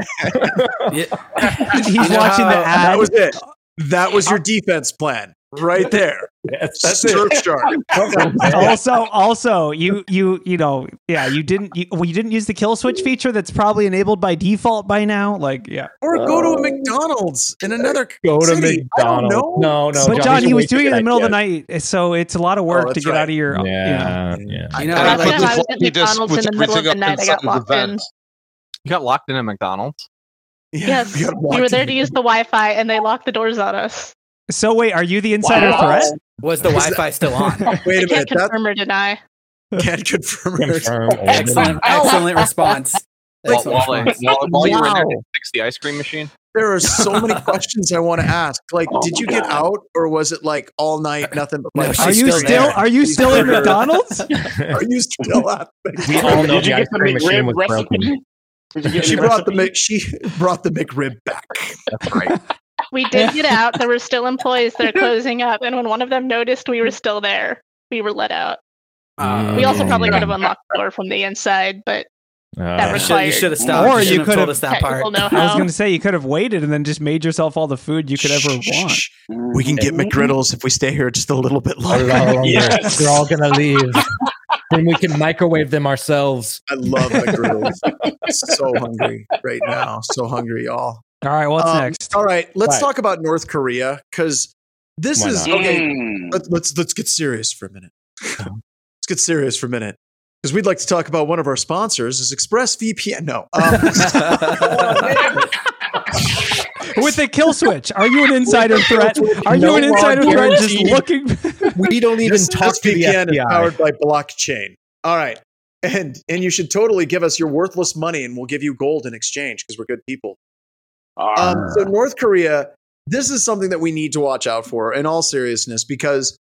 he's You know watching the ad. That was it. That was your defense plan right there. Yes, That's that's it. Surfshark. also, also, you, you, you know, yeah, you didn't, you, well, you didn't use the kill switch feature that's probably enabled by default by now. Like, yeah. Or go to a oh. McDonald's in another Go to city. I don't McDonald's. No, no. but John, you're he was doing it in the middle of the night, so it's a lot of work oh, to get right. out of your. you know. Yeah, yeah. You know, Last like, I was at McDonald's in the middle of the night, I got locked in. You got locked in at McDonald's. Yeah, Yes, we we were there to use the Wi-Fi, and they locked the doors on us. So wait, are you the insider Wow. threat? was the Wi-Fi still on? Wait I a can't minute. That confirm or deny. can't confirm. Confirm. Excellent, excellent response. While, Excellent while, response. while, while you were in there, Wow. fix the ice cream machine? There are so many questions I want to ask. Like, Oh did you get God. out, or was it like all night, nothing but like? she's Are you still still? Are you still in. McDonald's? Are you still at? We all know Did the ice cream machine McRib was broken. recipe? Did She the brought the recipe? Mc, she brought the McRib back. That's right. We did get out. There were still employees there closing up, and when one of them noticed we were still there, we were let out. Uh, We also Mm. probably could have unlocked the door from the inside, but Uh, you should, you should have stopped. Or you, you should have could told us that part. technical I was going to say you could have waited and then just made yourself all the food you could ever want. Shh. We can get McGriddles if we stay here just a little bit longer. Yes. We're all gonna leave. then we can microwave them ourselves. I love McGriddles. so hungry right now. So hungry, y'all. All right, what's Um, next? All right, let's Right. talk about North Korea because this Why is not? okay. Mm. Let, let's let's get serious for a minute. let's get serious for a minute because we'd like to talk about one of our sponsors is ExpressVPN. No, um, With the kill switch, are you an insider threat? Are you No an insider threat? Just looking. We don't even this talk to the VPN is powered by blockchain. All right, and and you should totally give us your worthless money, and we'll give you gold in exchange because we're good people. Ah. Um, so North Korea, this is something that we need to watch out for in all seriousness because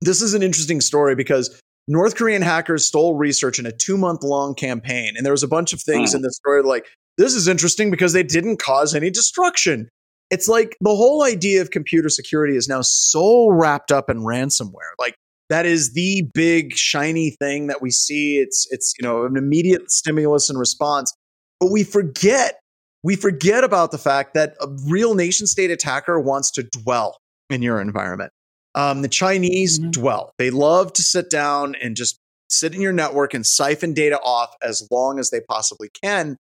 this is an interesting story because North Korean hackers stole research in a two month long campaign. And there was a bunch of things in the story like, this is interesting because they didn't cause any destruction. It's like the whole idea of computer security is now so wrapped up in ransomware. Like that is the big shiny thing that we see. It's it's you know an immediate stimulus and response. But we forget we forget about the fact that a real nation state attacker wants to dwell in your environment. Um, the Chinese dwell. They love to sit down and just sit in your network and siphon data off as long as they possibly can.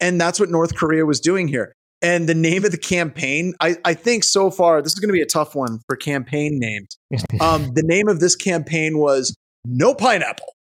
And that's what North Korea was doing here. And the name of the campaign, I, I think so far, this is going to be a tough one for campaign names. Um, the name of this campaign was No Pineapple.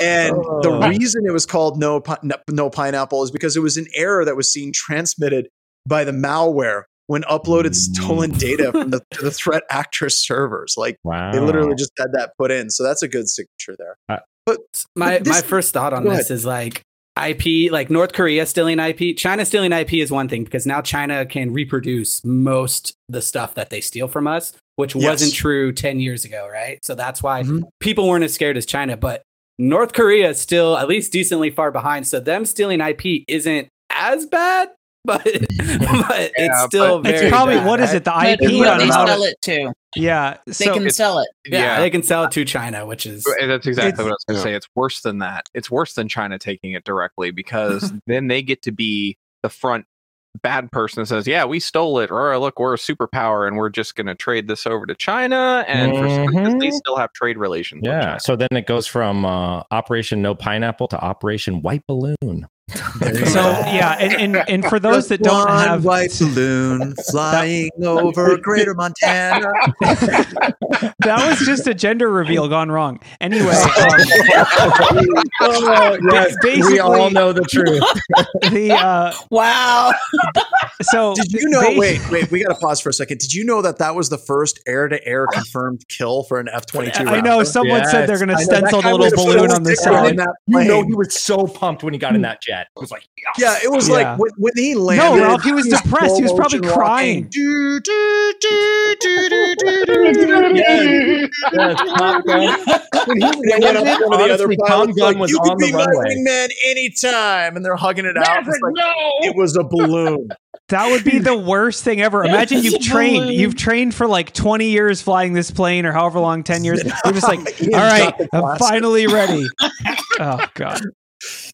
And the Oh. reason it was called no, no, no Pineapple is because it was an error that was seen transmitted by the malware when uploaded stolen data from the, the threat actress servers. Like Wow. they literally just had that put in. So that's a good signature there. Uh, but my but this- my first thought on this ahead. is like IP, like North Korea stealing IP, China stealing IP is one thing because now China can reproduce most the stuff that they steal from us, which Yes. wasn't true 10 years ago, right? So that's why Mhm. people weren't as scared as China, but North Korea is still at least decently far behind. So them stealing IP isn't as bad, but but it's still but- It's probably bad, what is it? The But IP who on they amount sell of- it to. Yeah, They can sell it. Yeah, they can sell it to China, which is That's exactly what I was going to say. It's worse than that. It's worse than China taking it directly because then they get to be the front bad person that says, "Yeah, we stole it," or "Look, we're a superpower and we're just going to trade this over to China." And for some reason, they still have trade relations. Yeah. China. So then it goes from uh, Operation No Pineapple to Operation White Balloon. So yeah, and, and and for those that don't One have white balloon flying over Greater Montana. that was just a gender reveal gone wrong. Anyway, um, Oh, yes, we all know the truth. the uh, Wow. so Did you know? ba- Wait, wait. We got to pause for a second. Did you know that that was the first air-to-air confirmed kill for an F twenty two? I know someone said they're going to I know, that stencil the guy little balloon on the side. You know, he was so pumped when he got in that jet. It was like, Yeah, it was Yeah. like when, when he landed. No, Ralph, he was depressed. He was probably crying. Do, do, do, yes, Top Gun. When he And they went up to one of the other honestly, Tom pilots, Gunn like, was you on can the be my wingman anytime, and they're hugging it out. It's Maverick, like, no. it was a balloon. That would be the worst thing ever. Imagine Yes, you've trained, balloon. you've trained for like 20 years flying this plane or however long, 10 years. You're just like, all right, I'm finally ready. Oh god.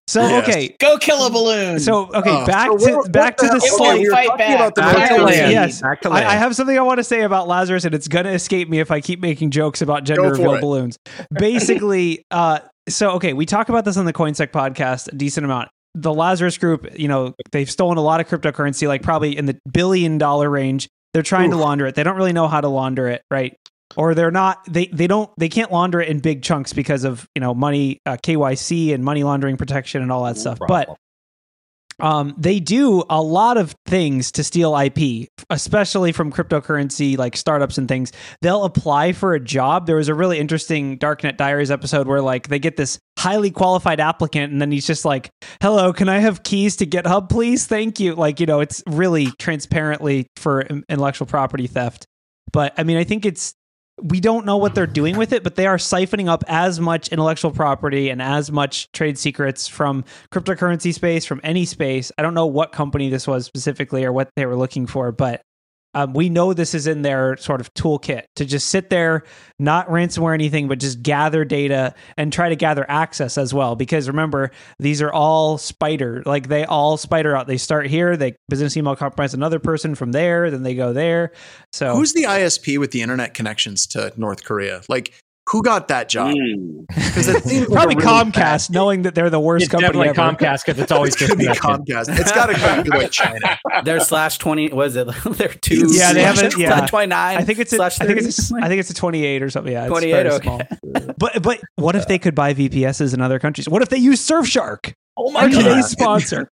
So Yes. okay, Go kill a balloon. so okay, Oh, back so to what- back what to the hell- slight. we fight talking back. about the Back to Korean- land. Yes, Back to I, land. I have something I want to say about Lazarus, and it's gonna escape me if I keep making jokes about gender Go reveal balloons. Basically, uh, so okay, we talk about this on the CoinSec podcast a decent amount. The Lazarus Group, you know, they've stolen a lot of cryptocurrency, like probably in the billion dollar range. They're trying to launder it. They don't really know how to launder it, right? Or they're not. They they don't. They can't launder it in big chunks because of you know money, uh, KYC, and money laundering protection and all that stuff. But um, they do a lot of things to steal IP, especially from cryptocurrency like startups and things. They'll apply for a job. There was a really interesting Darknet Diaries episode where like they get this highly qualified applicant and then he's just like, "Hello, can I have keys to GitHub, please? Thank you." Like, you know, it's really transparently for intellectual property theft. But I mean, I think it's we don't know what they're doing with it, but they are siphoning up as much intellectual property and as much trade secrets from cryptocurrency space, from any space. I don't know what company this was specifically or what they were looking for, but um, we know this is in their sort of toolkit to just sit there, not ransomware anything, but just gather data and try to gather access as well. Because remember, these are all spider, like they all spider out. They start here, they business email compromise another person from there, then they go there. So Who's the ISP with the internet connections to North Korea? Like, Who got that job? Mm. Because it seems Probably a really bad Comcast, knowing that they're the worst It's company definitely ever. Comcast because it's always It's gonna be disconnected. Comcast. It's got to be like China. They're slash twenty. Was it? They're two. Yeah, they have slash it- yeah. Twenty nine. I think it's a, I slash think it's 30. a, I think it's a 28 or something. Yeah, it's 28, okay. small. But but what if they could buy VPSs in other countries? What if they use Surfshark? Oh Our today's sponsor.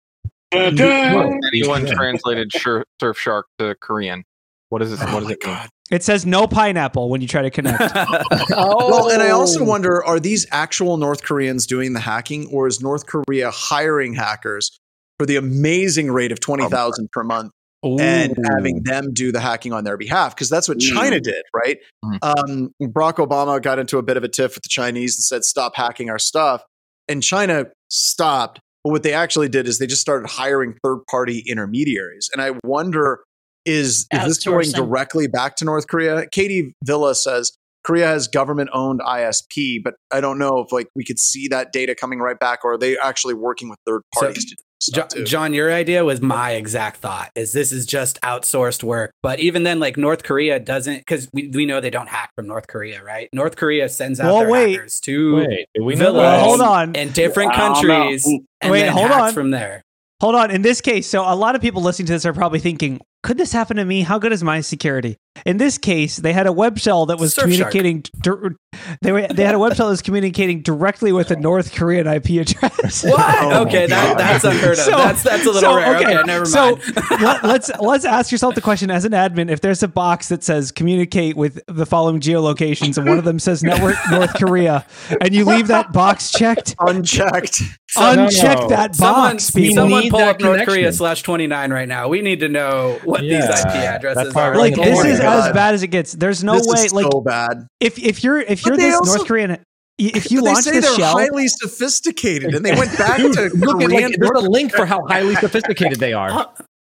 Dun, dun. Anyone translated Surfshark to Korean? What is this? Oh what does it mean? God. It says no pineapple when you try to connect. Well, and I Oh. also wonder are these actual North Koreans doing the hacking or is North Korea hiring hackers for the amazing rate of 20,000 per month and having them do the hacking on their behalf? Because that's what. China did, right? Mm. Um, Barack Obama got into a bit of a tiff with the Chinese and said, stop hacking our stuff. And China stopped. But what they actually did is they just started hiring third party intermediaries. And I wonder is, is this going directly back to North Korea? Katie Villa says Korea has government owned ISP, but I don't know if like we could see that data coming right back or are they actually working with third parties to do Jo- stuff too? John, your idea was my exact thought. Is this is just outsourced work? But even then, like North Korea doesn't, because we, we know they don't hack from North Korea, right? North Korea sends out Well, their wait. hackers to Wait, we know villas Well, hold on. in different I don't know. countries, and Wait, then hold hacks on. from there. Hold on. In this case, so a lot of people listening to this are probably thinking, could this happen to me? How good is my security? In this case, they had a web shell that was Surfshark. communicating. dir- they were they had a web shell that was communicating directly with a North Korean IP address. What? Oh okay, that, that's unheard of. So- that's that's a little so, rare. Okay, okay, never so mind. Let, let's let's ask yourself the question as an admin: If there's a box that says communicate with the following geolocations, and one of them says network North Korea, and you leave that box checked, Unchecked. uncheck no. that box, people. someone pull that up North. Korea slash twenty nine right now. We need to know what these IP addresses are. like this my is God. as bad as it gets. There's no this way. is Like so bad. if if you're if you're But they this also- North Korean, if you But they launch say this they're shell, highly sophisticated and they went back Dude, to look at Korean. like, there's a link for how highly sophisticated they are.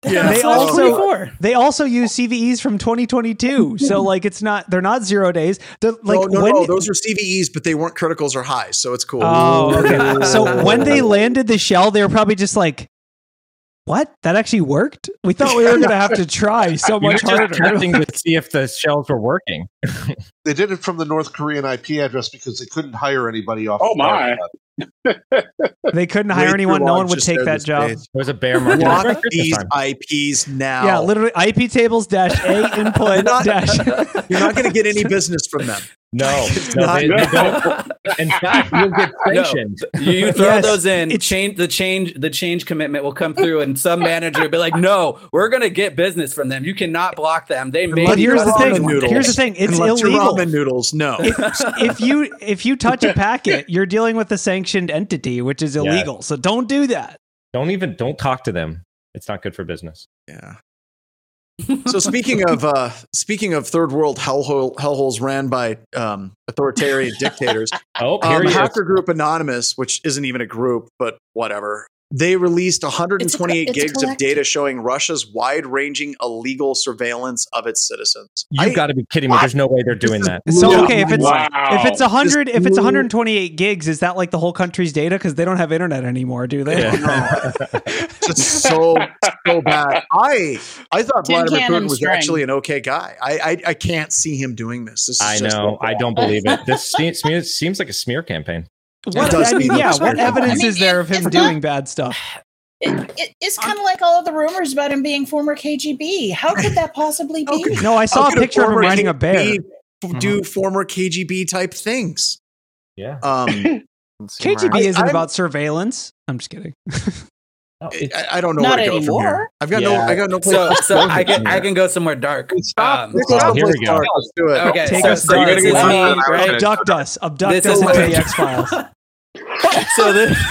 Yeah. they So- also they also use CVEs from 2022. So like it's not they're not zero days. They're like no, no, when no, those are CVEs, but they weren't criticals or highs, so it's cool. Oh, okay. so when they landed the shell, they were probably just like, "What? That actually worked? We thought we were going to have to try so You were much just harder." testing to see if the shells were working. They did it from the North Korean IP address because they couldn't hire anybody off. Oh my! They couldn't hire too anyone. No one would take that job. page. It was a bear market. Block these IPs now. Yeah, literally IP tables dash A input You're not- dash. You're not going to get any business from them. No, no, not- they, they don't. In fact, you'll get sanctioned. You, you throw Yes, those in, it's- change the change the change commitment will come through, and some manager will be like, "No, we're gonna get business from them. You cannot block them. They made." But here's the thing. noodles. Here's the thing. It's Unless illegal. ramen noodles. No. if you if you touch a packet, you're dealing with a sanctioned entity, which is illegal. So don't do that. Don't even don't talk to them. It's not good for business. Yeah. So speaking of uh, speaking of third world hellhole hellholes ran by um, authoritarian dictators, Oh, um, he is. hacker group Anonymous, which isn't even a group, but whatever. They released 128 It's a it's a gigs of data showing Russia's wide-ranging illegal surveillance of its citizens. You've got to be kidding me. There's no way they're doing that. So okay, if it's Wow. if it's hundred if it's 128 gigs, is that like the whole country's data? Because they don't have internet anymore, do they? It's just so so bad. I I thought Tin Vladimir can Putin was string. actually an okay guy. I I, I can't see him doing this. This is I just know. I don't believe it. This seems, seems like a smear campaign. What, does I mean, yeah. What evidence I mean, is there of him doing not- bad stuff? It, it, it's kind of like all of the rumors about him being former KGB. How could that possibly be? could- No, I saw a could picture of him former riding a bear. KGB f- Do former KGB type things. Yeah. Um, KGB I- isn't I'm- about surveillance. I'm just kidding. Oh, I, I don't know Not where to go from anymore. here. I've got no. Yeah. I got no. place So, to so go I can from I can go somewhere dark. Um, Let's go Oh, here we go. dark. Let's do it. okay, Take so, us so dark. this is Wow. me, right? gonna- Abduct us. Abduct This us into the X Files. so this,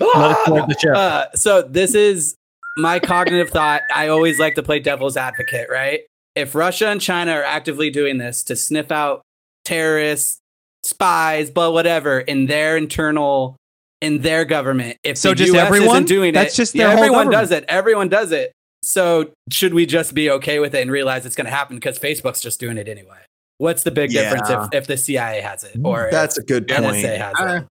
Let the ship. uh, so this is my cognitive thought. I always like to play devil's advocate, right? If Russia and China are actively doing this to sniff out terrorists, spies, but whatever in their internal, in their government, if So the just US everyone? isn't doing That's it, just yeah, their whole everyone government. does it. Everyone does it. So should we just be okay with it and realize it's going to happen because Facebook's just doing it anyway? What's the big difference if, if the CIA has it or That's a if good point. NSA has it?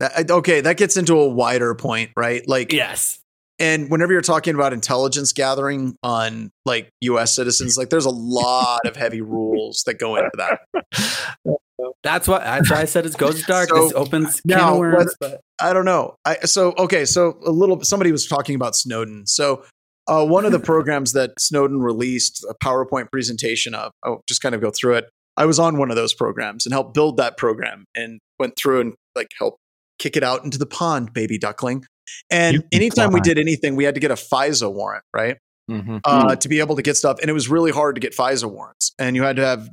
That- okay, that gets into a wider point, right? Like, Yes. And whenever you're talking about intelligence gathering on like US citizens, like there's a lot of heavy rules that go into that. That's what that's why I said it goes dark. So, this opens now, worms. But I don't know. I so okay. So a little. Somebody was talking about Snowden. So uh, one of the programs that Snowden released a PowerPoint presentation of. Oh, just kind of go through it. I was on one of those programs and helped build that program and went through and like helped kick it out into the pond, baby duckling. And You can anytime we did anything, we had to get a FISA warrant, right? Mhm. uh, to be able to get stuff. And it was really hard to get FISA warrants. And you had to have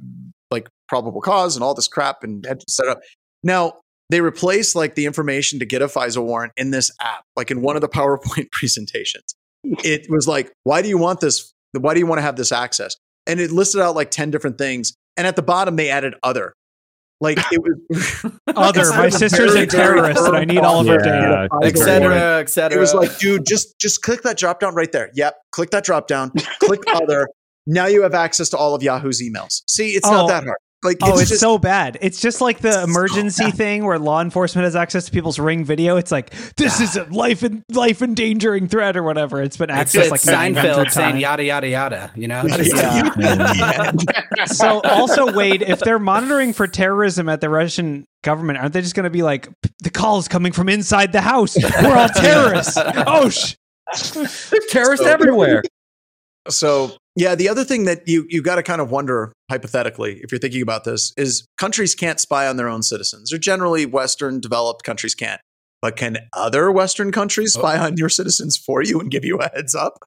like probable cause and all this crap and had to set up. Now, they replaced like the information to get a FISA warrant in this app, like in one of the PowerPoint presentations. It was like, why do you want this? Why do you want to have this access? And it listed out like 10 different things. And at the bottom, they added other. Like it was Other, my sister's a terrorist and I need all of her Yeah, data. etc., etc. It was like, dude, just just click that drop down right there. Yep, click that drop down. Click other. Now you have access to all of Yahoo's emails. See, it's Oh. not that hard. Like, Oh, it's just, so bad. It's just like the emergency thing where law enforcement has access to people's ring video. It's like this is a life and life endangering threat or whatever. It's been it's, accessed it's like Seinfeld saying yada yada yada. You know, Yeah. So also, Wade, if they're monitoring for terrorism at the Russian government, aren't they just going to be like the calls coming from inside the house? We're all terrorists. Oh, sh- There's terrorists So- everywhere. so yeah. The other thing that you you got to kind of wonder hypothetically, if you're thinking about this, is countries can't spy on their own citizens. Or generally, Western developed countries can't. But can other Western countries oh. spy on your citizens for you and give you a heads up?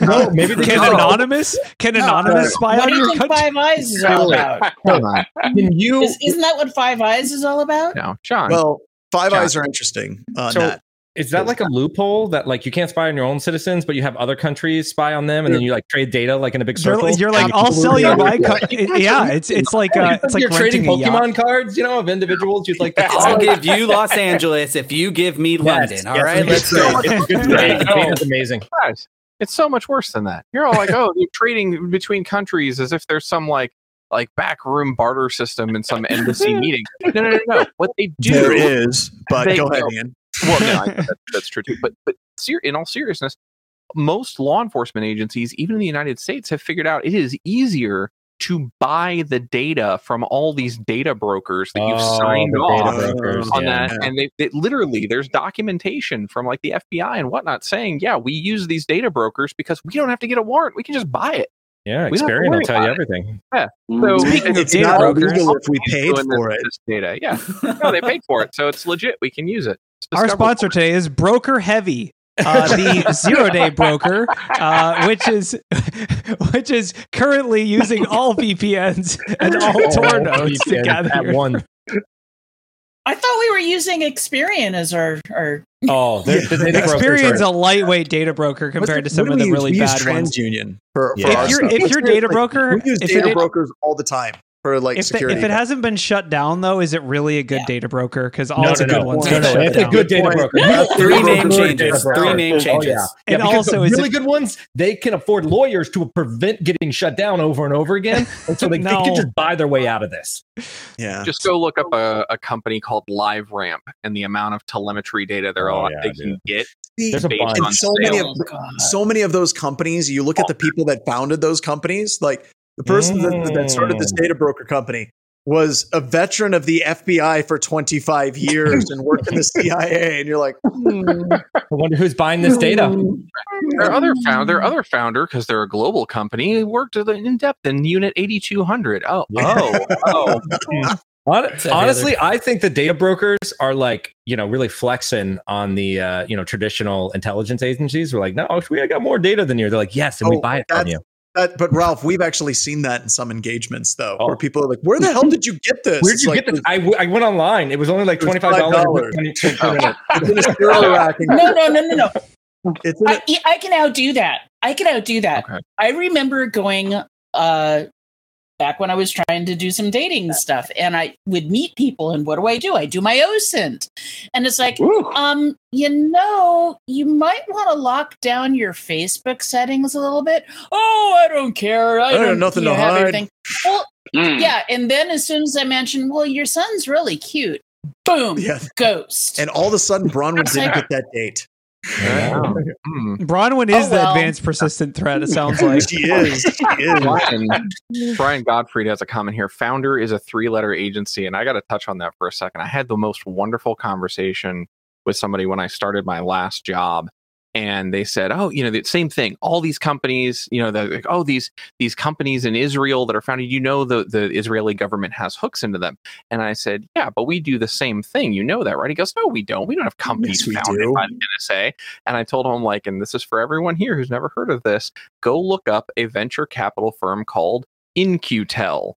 no, maybe they can can. anonymous can No. Uh, anonymous spy what on do you your think country? Five Eyes is all Wait, about? Hold on. Can you? Is, isn't that what Five Eyes is all about? No, John. Well, Five John. Eyes are interesting on So that. Is that like a loophole that like you can't spy on your own citizens, but you have other countries spy on them, and then you like trade data like in a big You're, circle? you're like, I'll sell you my. Co- yeah, it's it's like uh, it's like you're trading renting a yacht. Pokemon cards, you know, of individuals. You'd like. I'll give you Los Angeles if you give me London. All right, let's go. It's good. It's amazing. Guys, it's so much worse than that. You're all like, oh, you're trading between countries as if there's some like like backroom barter system in some embassy meeting. No, no, no, no. What they do There is, but they go ahead, Ian. Well, no, I, that, that's true too. But but ser- in all seriousness, most law enforcement agencies, even in the United States, have figured out it is easier to buy the data from all these data brokers that you've Oh, signed off brokers, on yeah. that. And they, they literally there's documentation from like the FBI and whatnot saying, yeah, we use these data brokers because we don't have to get a warrant. We can just buy it. Yeah, We don't have to Experian will tell you about it. everything. Yeah. Mm. So Speaking of it's data not brokers- illegal if we paid for it. data. Yeah. No, they paid for it. So it's legit. We can use it. It's Our sponsor today is Broker Heavy. uh, the zero day broker, uh, which is which is currently using all VPNs and all Tor nodes to VPN gather at your- one. I thought we were using Experian as our our. Oh, they're- Yeah. the data brokers Experian's are- a lightweight data broker compared to some of the we really we bad use ones. TransUnion for, for Yeah. our If your stuff. if you're data broker, we use if data brokers all the time for like if, the, if it hasn't been shut down though, is it really a good Yeah. data broker? Because all No, the no, good no. ones No, get no, shut it's a down. good data broker. Three name Good changes. Three name Oh, changes. yeah. And yeah, also, the really it- good ones, they can afford lawyers to prevent getting shut down over and over again, and so they, they can just buy their way out of this. yeah. Just go look up a, a company called LiveRamp and the amount of telemetry data they're Oh, all yeah, they dude. can get. There's a based bunch. on and so many of Oh, God. so many of those companies you look at the people that founded those companies like the person that, that started this Mm. data broker company was a veteran of the FBI for 25 years and worked in the CIA and you're like hmm. I wonder who's buying this data. Their other found their other founder, because they're a global company, worked in depth in Unit 8200. Oh, oh, oh. Honestly, I think the data brokers are like, you know, really flexing on the, uh, you know, traditional intelligence agencies. We're like, no, we got more data than you. They're like, yes, and we Oh, buy it from you. That, but Ralph we've actually seen that in some engagements though Oh. where people are like where the hell did you get this Where'd you like, get this? I, w- I went online. It was only like twenty five dollars. $5. it's in a server rack and No, no, no, no, no. it's in a, I, I can outdo that. I can outdo that. Okay. I remember going uh back when I was trying to do some dating stuff and I would meet people and what do I do? I do my OSINT. And it's like, Woo. um, you know, you might want to lock down your Facebook settings a little bit. Oh, I don't care. I, I don't don't have nothing to have hide. everything. Well, Mm. yeah, and then as soon as I mentioned, well, your son's really cute. Boom, yeah ghost. and all of a sudden Bronwyn It's didn't like- get that date Hmm. Bronwyn is Oh, the advanced persistent threat. It sounds like She is. She is. Brian, Brian Gottfried has a comment here. Founder is a three letter agency. And I got to touch on that for a second. I had the most wonderful conversation with somebody when I started my last job. And they said, "Oh, you know, the same thing. All these companies, you know, they're like, oh, these these companies in Israel that are founded. You know, the the Israeli government has hooks into them." And I said, "Yeah, but we do the same thing. You know that, right?" He goes, "No, we don't. We don't have companies Yes, founded do. by the NSA." And I told him, like, and this is for everyone here who's never heard of this. Go look up a venture capital firm called In-Q-Tel.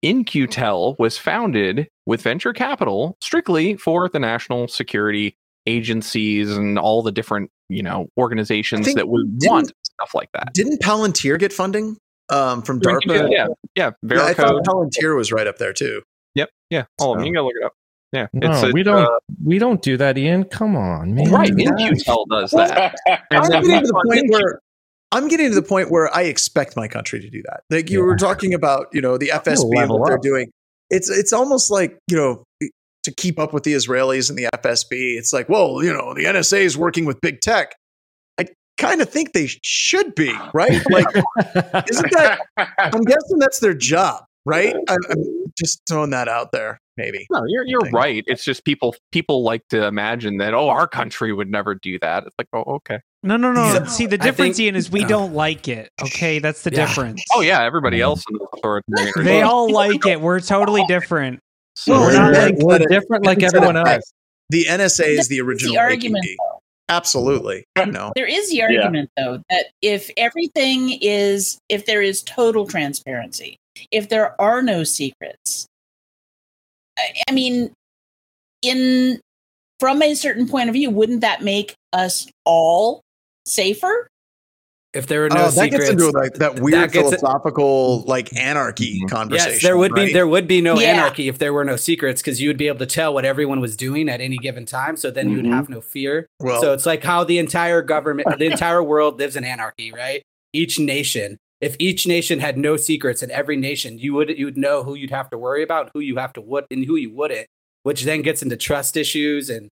In-Q-Tel was founded with venture capital strictly for the national security agencies and all the different, you know, organizations think- that would want stuff like that. Didn't Palantir get funding um, from DARPA? yeah, yeah. Yeah, I thought Palantir was right up there too. Yep, yeah. All of them. You can go look it up. Yeah, No, it's, we don't. uh, we don't do that, Ian. Come on, man. right. In-Q-Tel does that. I'm getting to the point InQ- where I'm getting to the point where I expect my country to do that. Like you were talking about, you know, the FSB and what they're up. doing. It's it's almost like you know to keep up with the Israelis and the FSB. It's like, well, you know, the NSA is working with big tech. I kind of think they should be, right? Like, isn't that? I'm guessing that's their job, right? I, I'm just throwing that out there. Maybe. No, you're you're right. It's just people people like to imagine that oh our country would never do that. It's like oh okay. no, no, no. Yeah. See, the difference, think- Ian, is we uh, don't like it. Okay, that's the Yeah. difference. Oh yeah, everybody else in the authoritarian They all like it. We're totally different. So Well, we're, and not like, we're different like everyone else. The NSA is That's the the original argument, APB. Absolutely. No. There is the argument, though, that if everything is, if there is total transparency, if there are no secrets, I, I mean, in from a certain point of view, wouldn't that make us all safer? If there were no oh, that secrets, gets into like that weird that gets it- philosophical mm-hmm. like anarchy conversation. Yes, there would be there would be no Yeah. anarchy if there were no secrets because you would be able to tell what everyone was doing at any given time. So then you would mm-hmm. have no fear. Well, so it's like how the entire government, the entire world lives in anarchy, right? Each nation. If each nation had no secrets in every nation, you would you would know who you'd have to worry about, who you have to would, and who you wouldn't. Which then gets into trust issues, and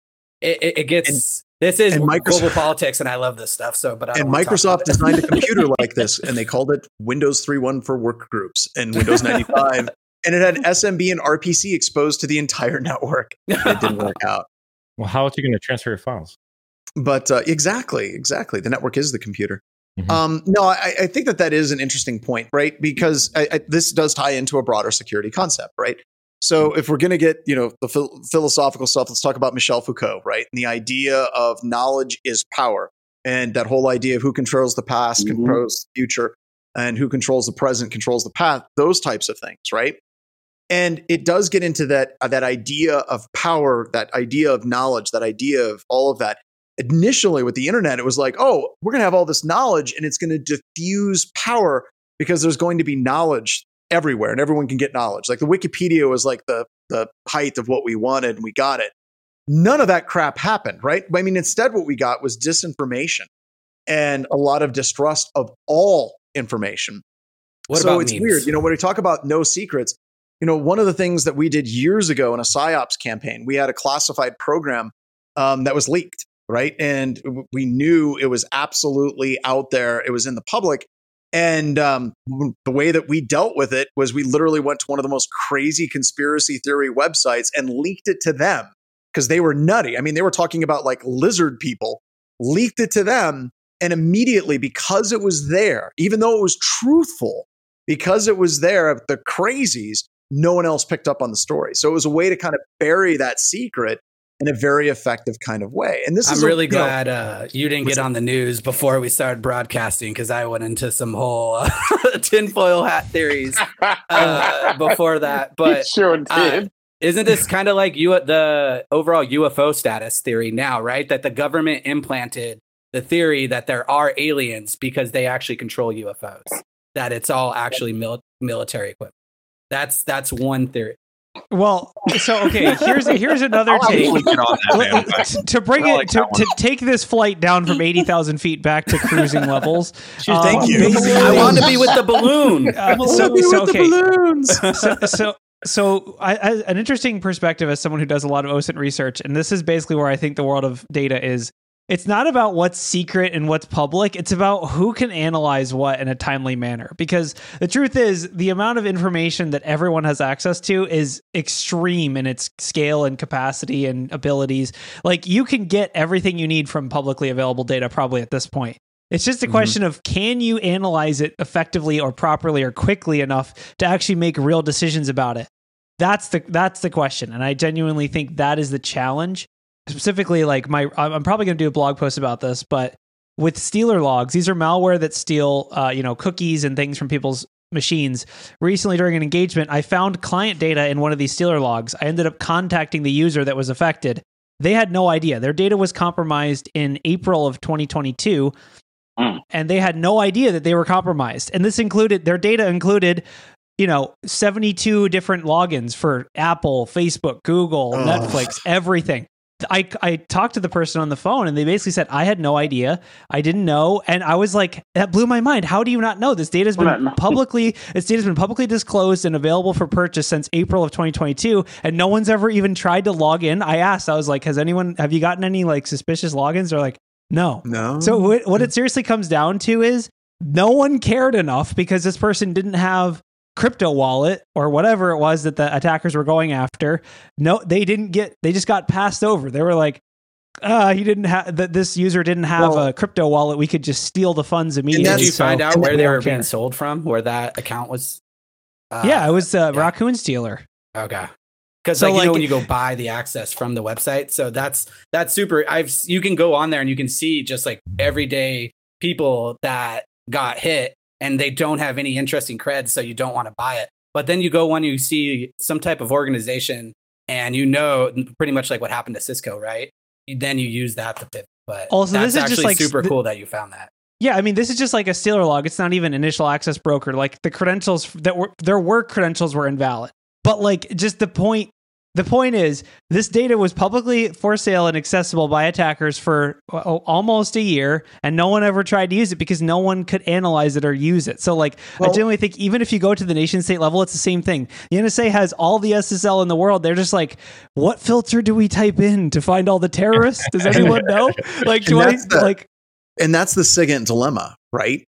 it, it, it gets. This is and Microsoft- global politics, and I love this stuff. So, but I and Microsoft designed a computer like this, and they called it Windows 3.1 for work groups and Windows 95. and it had SMB and RPC exposed to the entire network. It didn't work out. Well, how are you going to transfer your files? But uh, exactly, exactly. The network is the computer. Mhm. Um, no, I, I think that that is an interesting point, right? Because I, I, this does tie into a broader security concept, right? So if we're going to get, you know, the phil- philosophical stuff, let's talk about Michel Foucault, right? And the idea of knowledge is power, and that whole idea of who controls the past, Mhm. controls the future, and who controls the present, controls the past. Those types of things, right? And it does get into that uh, that idea of power, that idea of knowledge, that idea of all of that initially with the internet, it was like, oh, we're going to have all this knowledge and it's going to diffuse power because there's going to be knowledge everywhere and everyone can get knowledge. Like the Wikipedia was like the, the height of what we wanted and we got it. None of that crap happened, right? I mean, instead, what we got was disinformation and a lot of distrust of all information. What so it's memes? weird. You know, when we talk about no secrets, you know, one of the things that we did years ago in a PSYOPs campaign, we had a classified program um, that was leaked, right? And we knew it was absolutely out there, it was in the public. And um, the way that we dealt with it was we literally went to one of the most crazy conspiracy theory websites and leaked it to them because they were nutty. I mean, they were talking about like lizard people, leaked it to them. And immediately, because it was there, even though it was truthful, because it was there, the crazies, no one else picked up on the story. So it was a way to kind of bury that secret in a very effective kind of way. And this is I'm a- really know, glad uh, you didn't get on the news before we started broadcasting because I went into some whole uh, tinfoil hat theories uh, before that. But sure uh, did. isn't this kind of like you the overall UFO status theory now, right? That the government implanted the theory that there are aliens because they actually control UFOs. That it's all actually mil- military equipment. That's that's one theory. Well, so okay, here's here's another take. actually get on that to bring I it like to, to take this flight down from 80,000 feet back to cruising levels. um, Thank you. I want to be with the balloon. Uh, Let so, me so, with the balloons. so, so, so I, I, an interesting perspective as someone who does a lot of OSINT research, and this is basically where I think the world of data is it's not about what's secret and what's public. It's about who can analyze what in a timely manner. Because the truth is, the amount of information that everyone has access to is extreme in its scale and capacity and abilities. Like you can get everything you need from publicly available data probably at this point. It's just a Mm-hmm. question of can you analyze it effectively or properly or quickly enough to actually make real decisions about it. That's the that's the question, and I genuinely think that is the challenge. Specifically, like my, I'm I'm probably going to do a blog post about this, but with Stealer logs, these are malware that steal, uh, you know, cookies and things from people's machines. Recently, during an engagement, I found client data in one of these Stealer logs. I ended up contacting the user that was affected. They had no idea. Their data was compromised in April of 2022 and they had no idea that they were compromised. And this included their data included, you know, 72 different logins for Apple, Facebook, Google, Ugh. Netflix, everything. I, I talked to the person on the phone and they basically said, I had no idea. I didn't know. And I was like, that blew my mind. How do you not know? This data has been publicly, this data has been publicly disclosed and available for purchase since April of 2022. And no one's ever even tried to log in. I asked, I was like, has anyone, have you gotten any like suspicious logins? They're like, no. No. So what, what it seriously comes down to is no one cared enough because this person didn't have crypto wallet or whatever it was that the attackers were going after. No, they didn't get. They just got passed over. They were like, uh, he didn't have that. This user didn't have Well- a crypto wallet. We could just steal the funds immediately. Did you So- find out where they don't were being sold from? Where that account was? Uh, yeah, it was uh, Raccoon Stealer. Okay. Because So, like, you know like- when you go buy the access from the website, so that's that's super. I've you can go on there and you can see just like everyday people that got hit and they don't have any interesting creds, so you don't want to buy it. But then you go when you see some type of organization and you know pretty much like what happened to Cisco, right? Then you use that to pivot. But oh, Also, that's this is just like super cool that you found that. Yeah, I mean, this is just like a Stealer log. It's not even initial access broker. Like the credentials that were there were credentials were invalid. But like just the point the point is this data was publicly for sale and accessible by attackers for uh, almost a year and no one ever tried to use it because no one could analyze it or use it. So like I Well- genuinely think even if you go to the nation state level it's the same thing. The NSA has all the SSL in the world. They're just like what filter do we type in to find all the terrorists? Does anyone know? Like do I the- like and that's the SIGINT dilemma, right?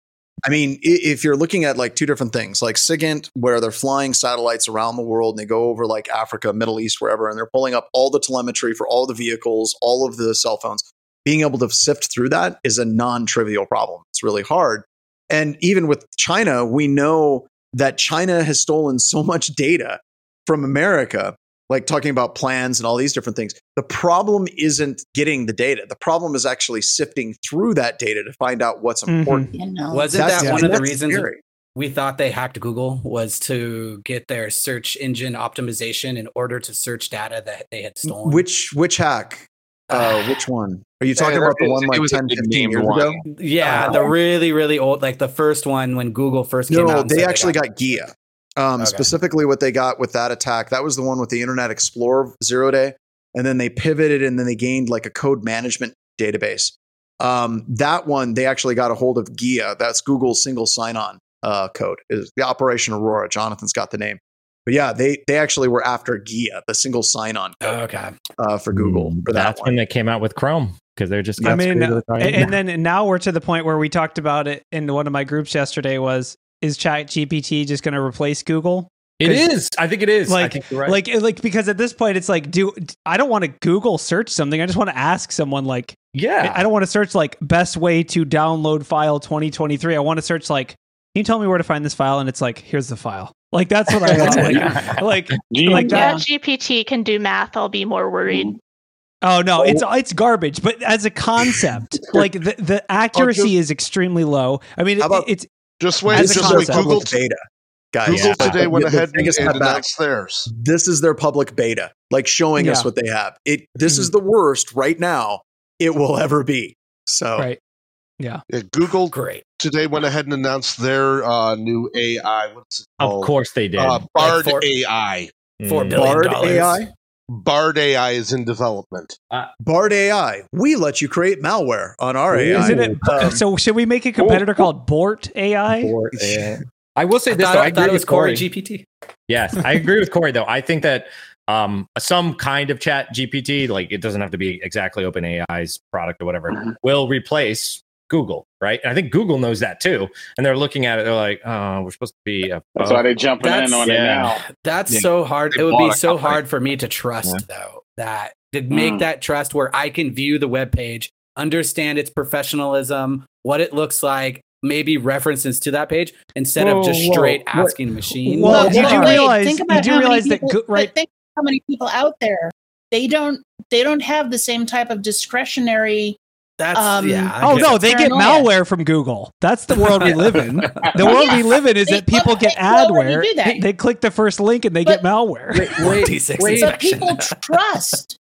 I mean, if you're looking at like two different things, like SIGINT, where they're flying satellites around the world and they go over like Africa, Middle East, wherever, and they're pulling up all the telemetry for all the vehicles, all of the cell phones, being able to sift through that is a non trivial problem. It's really hard. And even with China, we know that China has stolen so much data from America, like talking about plans and all these different things. The problem isn't getting the data. The problem is actually sifting through that data to find out what's Mhm. important. You know. Wasn't That's- that one of the reasons scary. we thought they hacked Google was to get their search engine optimization in order to search data that they had stolen? Which which hack? Uh, which one? Are you talking Yeah, about the one like 10, 15 years one. ago? yeah, the really really old, like the first one when Google first came out. No, and they said actually got Gaia. Um, Okay. Specifically, what they got with that attack, that was the one with the Internet Explorer zero day. And then they pivoted and then they gained like a code management database. Um, that one, they actually got a hold of Gaia. That's Google's single sign on uh, code, is the Operation Aurora. Jonathan's got the name. But yeah, they, they actually were after Gaia, the single sign on code okay. uh, for Google. For that That's one. when they came out with Chrome because they're just. I got mean, screwed and, and then now we're to the point where we talked about it in one of my groups yesterday. Was is ChatGPT just going to replace Google? it is. I think it is. I Like, think you're right. like, like because at this point it's like, do I don't want to Google search something. I just want to ask someone like, yeah. I don't want to search like best way to download file 2023. I want to search like, can you tell me where to find this file? And it's like, here's the file. Like that's what I want. Like, like, Do like Yeah, that. GPT can do math. I'll be more worried. Oh no, it's oh. it's garbage. But as a concept, like the, the accuracy is extremely low. I mean, it, about- it's Just wait. As a Just Google, public beta, guys. Google Yeah. today went The- the ahead and, biggest and announced theirs. this is their public beta, like showing us what they have. It this Mm-hmm. is the worst right now it will ever be. So right. Yeah. Yeah, Google Great. today went ahead and announced their uh, new AI. What's it of course they did. Uh, Bard Like for- AI. Four Mm. Bard dollars. AI, Bard AI is in development. Bard AI, we let you create malware on our AI. Isn't it? Um, so should we make a competitor called Bort AI? Or, uh, I will say I this thought, though. I I agree thought it with was Corey Corey. GPT. Yes, I agree with Corey though. I think that um, some kind of chat GPT, like it doesn't have to be exactly OpenAI's product or whatever, Mm-hmm. will replace Google, right? And I think Google knows that too. And they're looking at it, they're like, oh, we're supposed to be. A, That's why they're jumping That's- in on it now. That's Yeah. so hard. They It would be so company. hard for me to trust Yeah. though that to make Mm. that trust where I can view the web page, understand its professionalism, what it looks like, maybe references to that page instead Whoa, of just straight whoa. asking the machine. Well, But you do realize think you about do how many realize that people- go- right think how many people out there they don't they don't have the same type of discretionary That's um, yeah. Oh no, they get paranoia. malware from Google. That's the world we live in. The world we live in is that people get adware. do that. They click the first link and they get malware. but people trust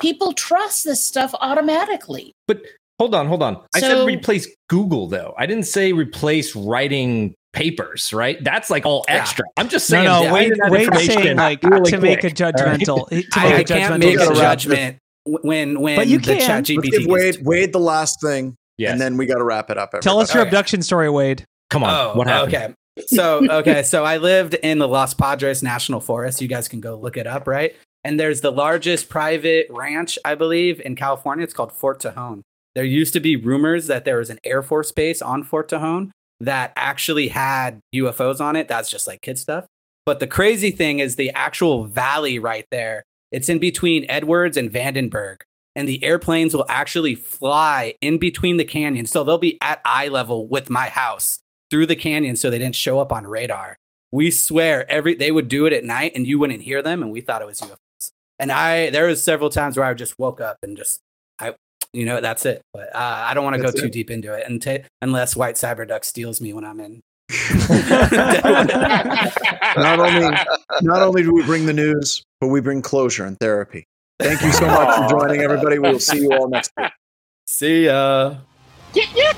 people trust this stuff automatically But hold on, hold on. I said replace Google though. I didn't say replace writing papers, right? That's like all extra. I'm just saying. no, finding Wade, that Wade's information saying like really to make a quick, all right? judgmental. To make I, a I can't judgmental make a decision. judgment when when But you the can. chat Let's GPT. give Wade Wade the last thing, Yes. and then we got to wrap it up. Tell us everybody. your abduction story, Wade. Come on. Oh, Okay. So okay, so I lived in the Los Padres National Forest. You guys can go look it up, right? And there's the largest private ranch, I believe, in California. It's called Fort Tejon. There used to be rumors that there was an Air Force base on Fort Tejon that actually had UFOs on it. That's just like kid stuff. But the crazy thing is the actual valley right there. It's in between Edwards and Vandenberg. And the airplanes will actually fly in between the canyons. So they'll be at eye level with my house through the canyon so they didn't show up on radar. We swear every they would do it at night and you wouldn't hear them and we thought it was UFOs. And I there was several times where I just woke up and just I you know that's it. But uh, I don't want to go That's too deep into it and ta unless White Cyberduck steals me when I'm in. not only not only do we bring the news, but we bring closure and therapy. Thank you so much for joining, everybody. We will see you all next week. See ya. Yeah, yeah.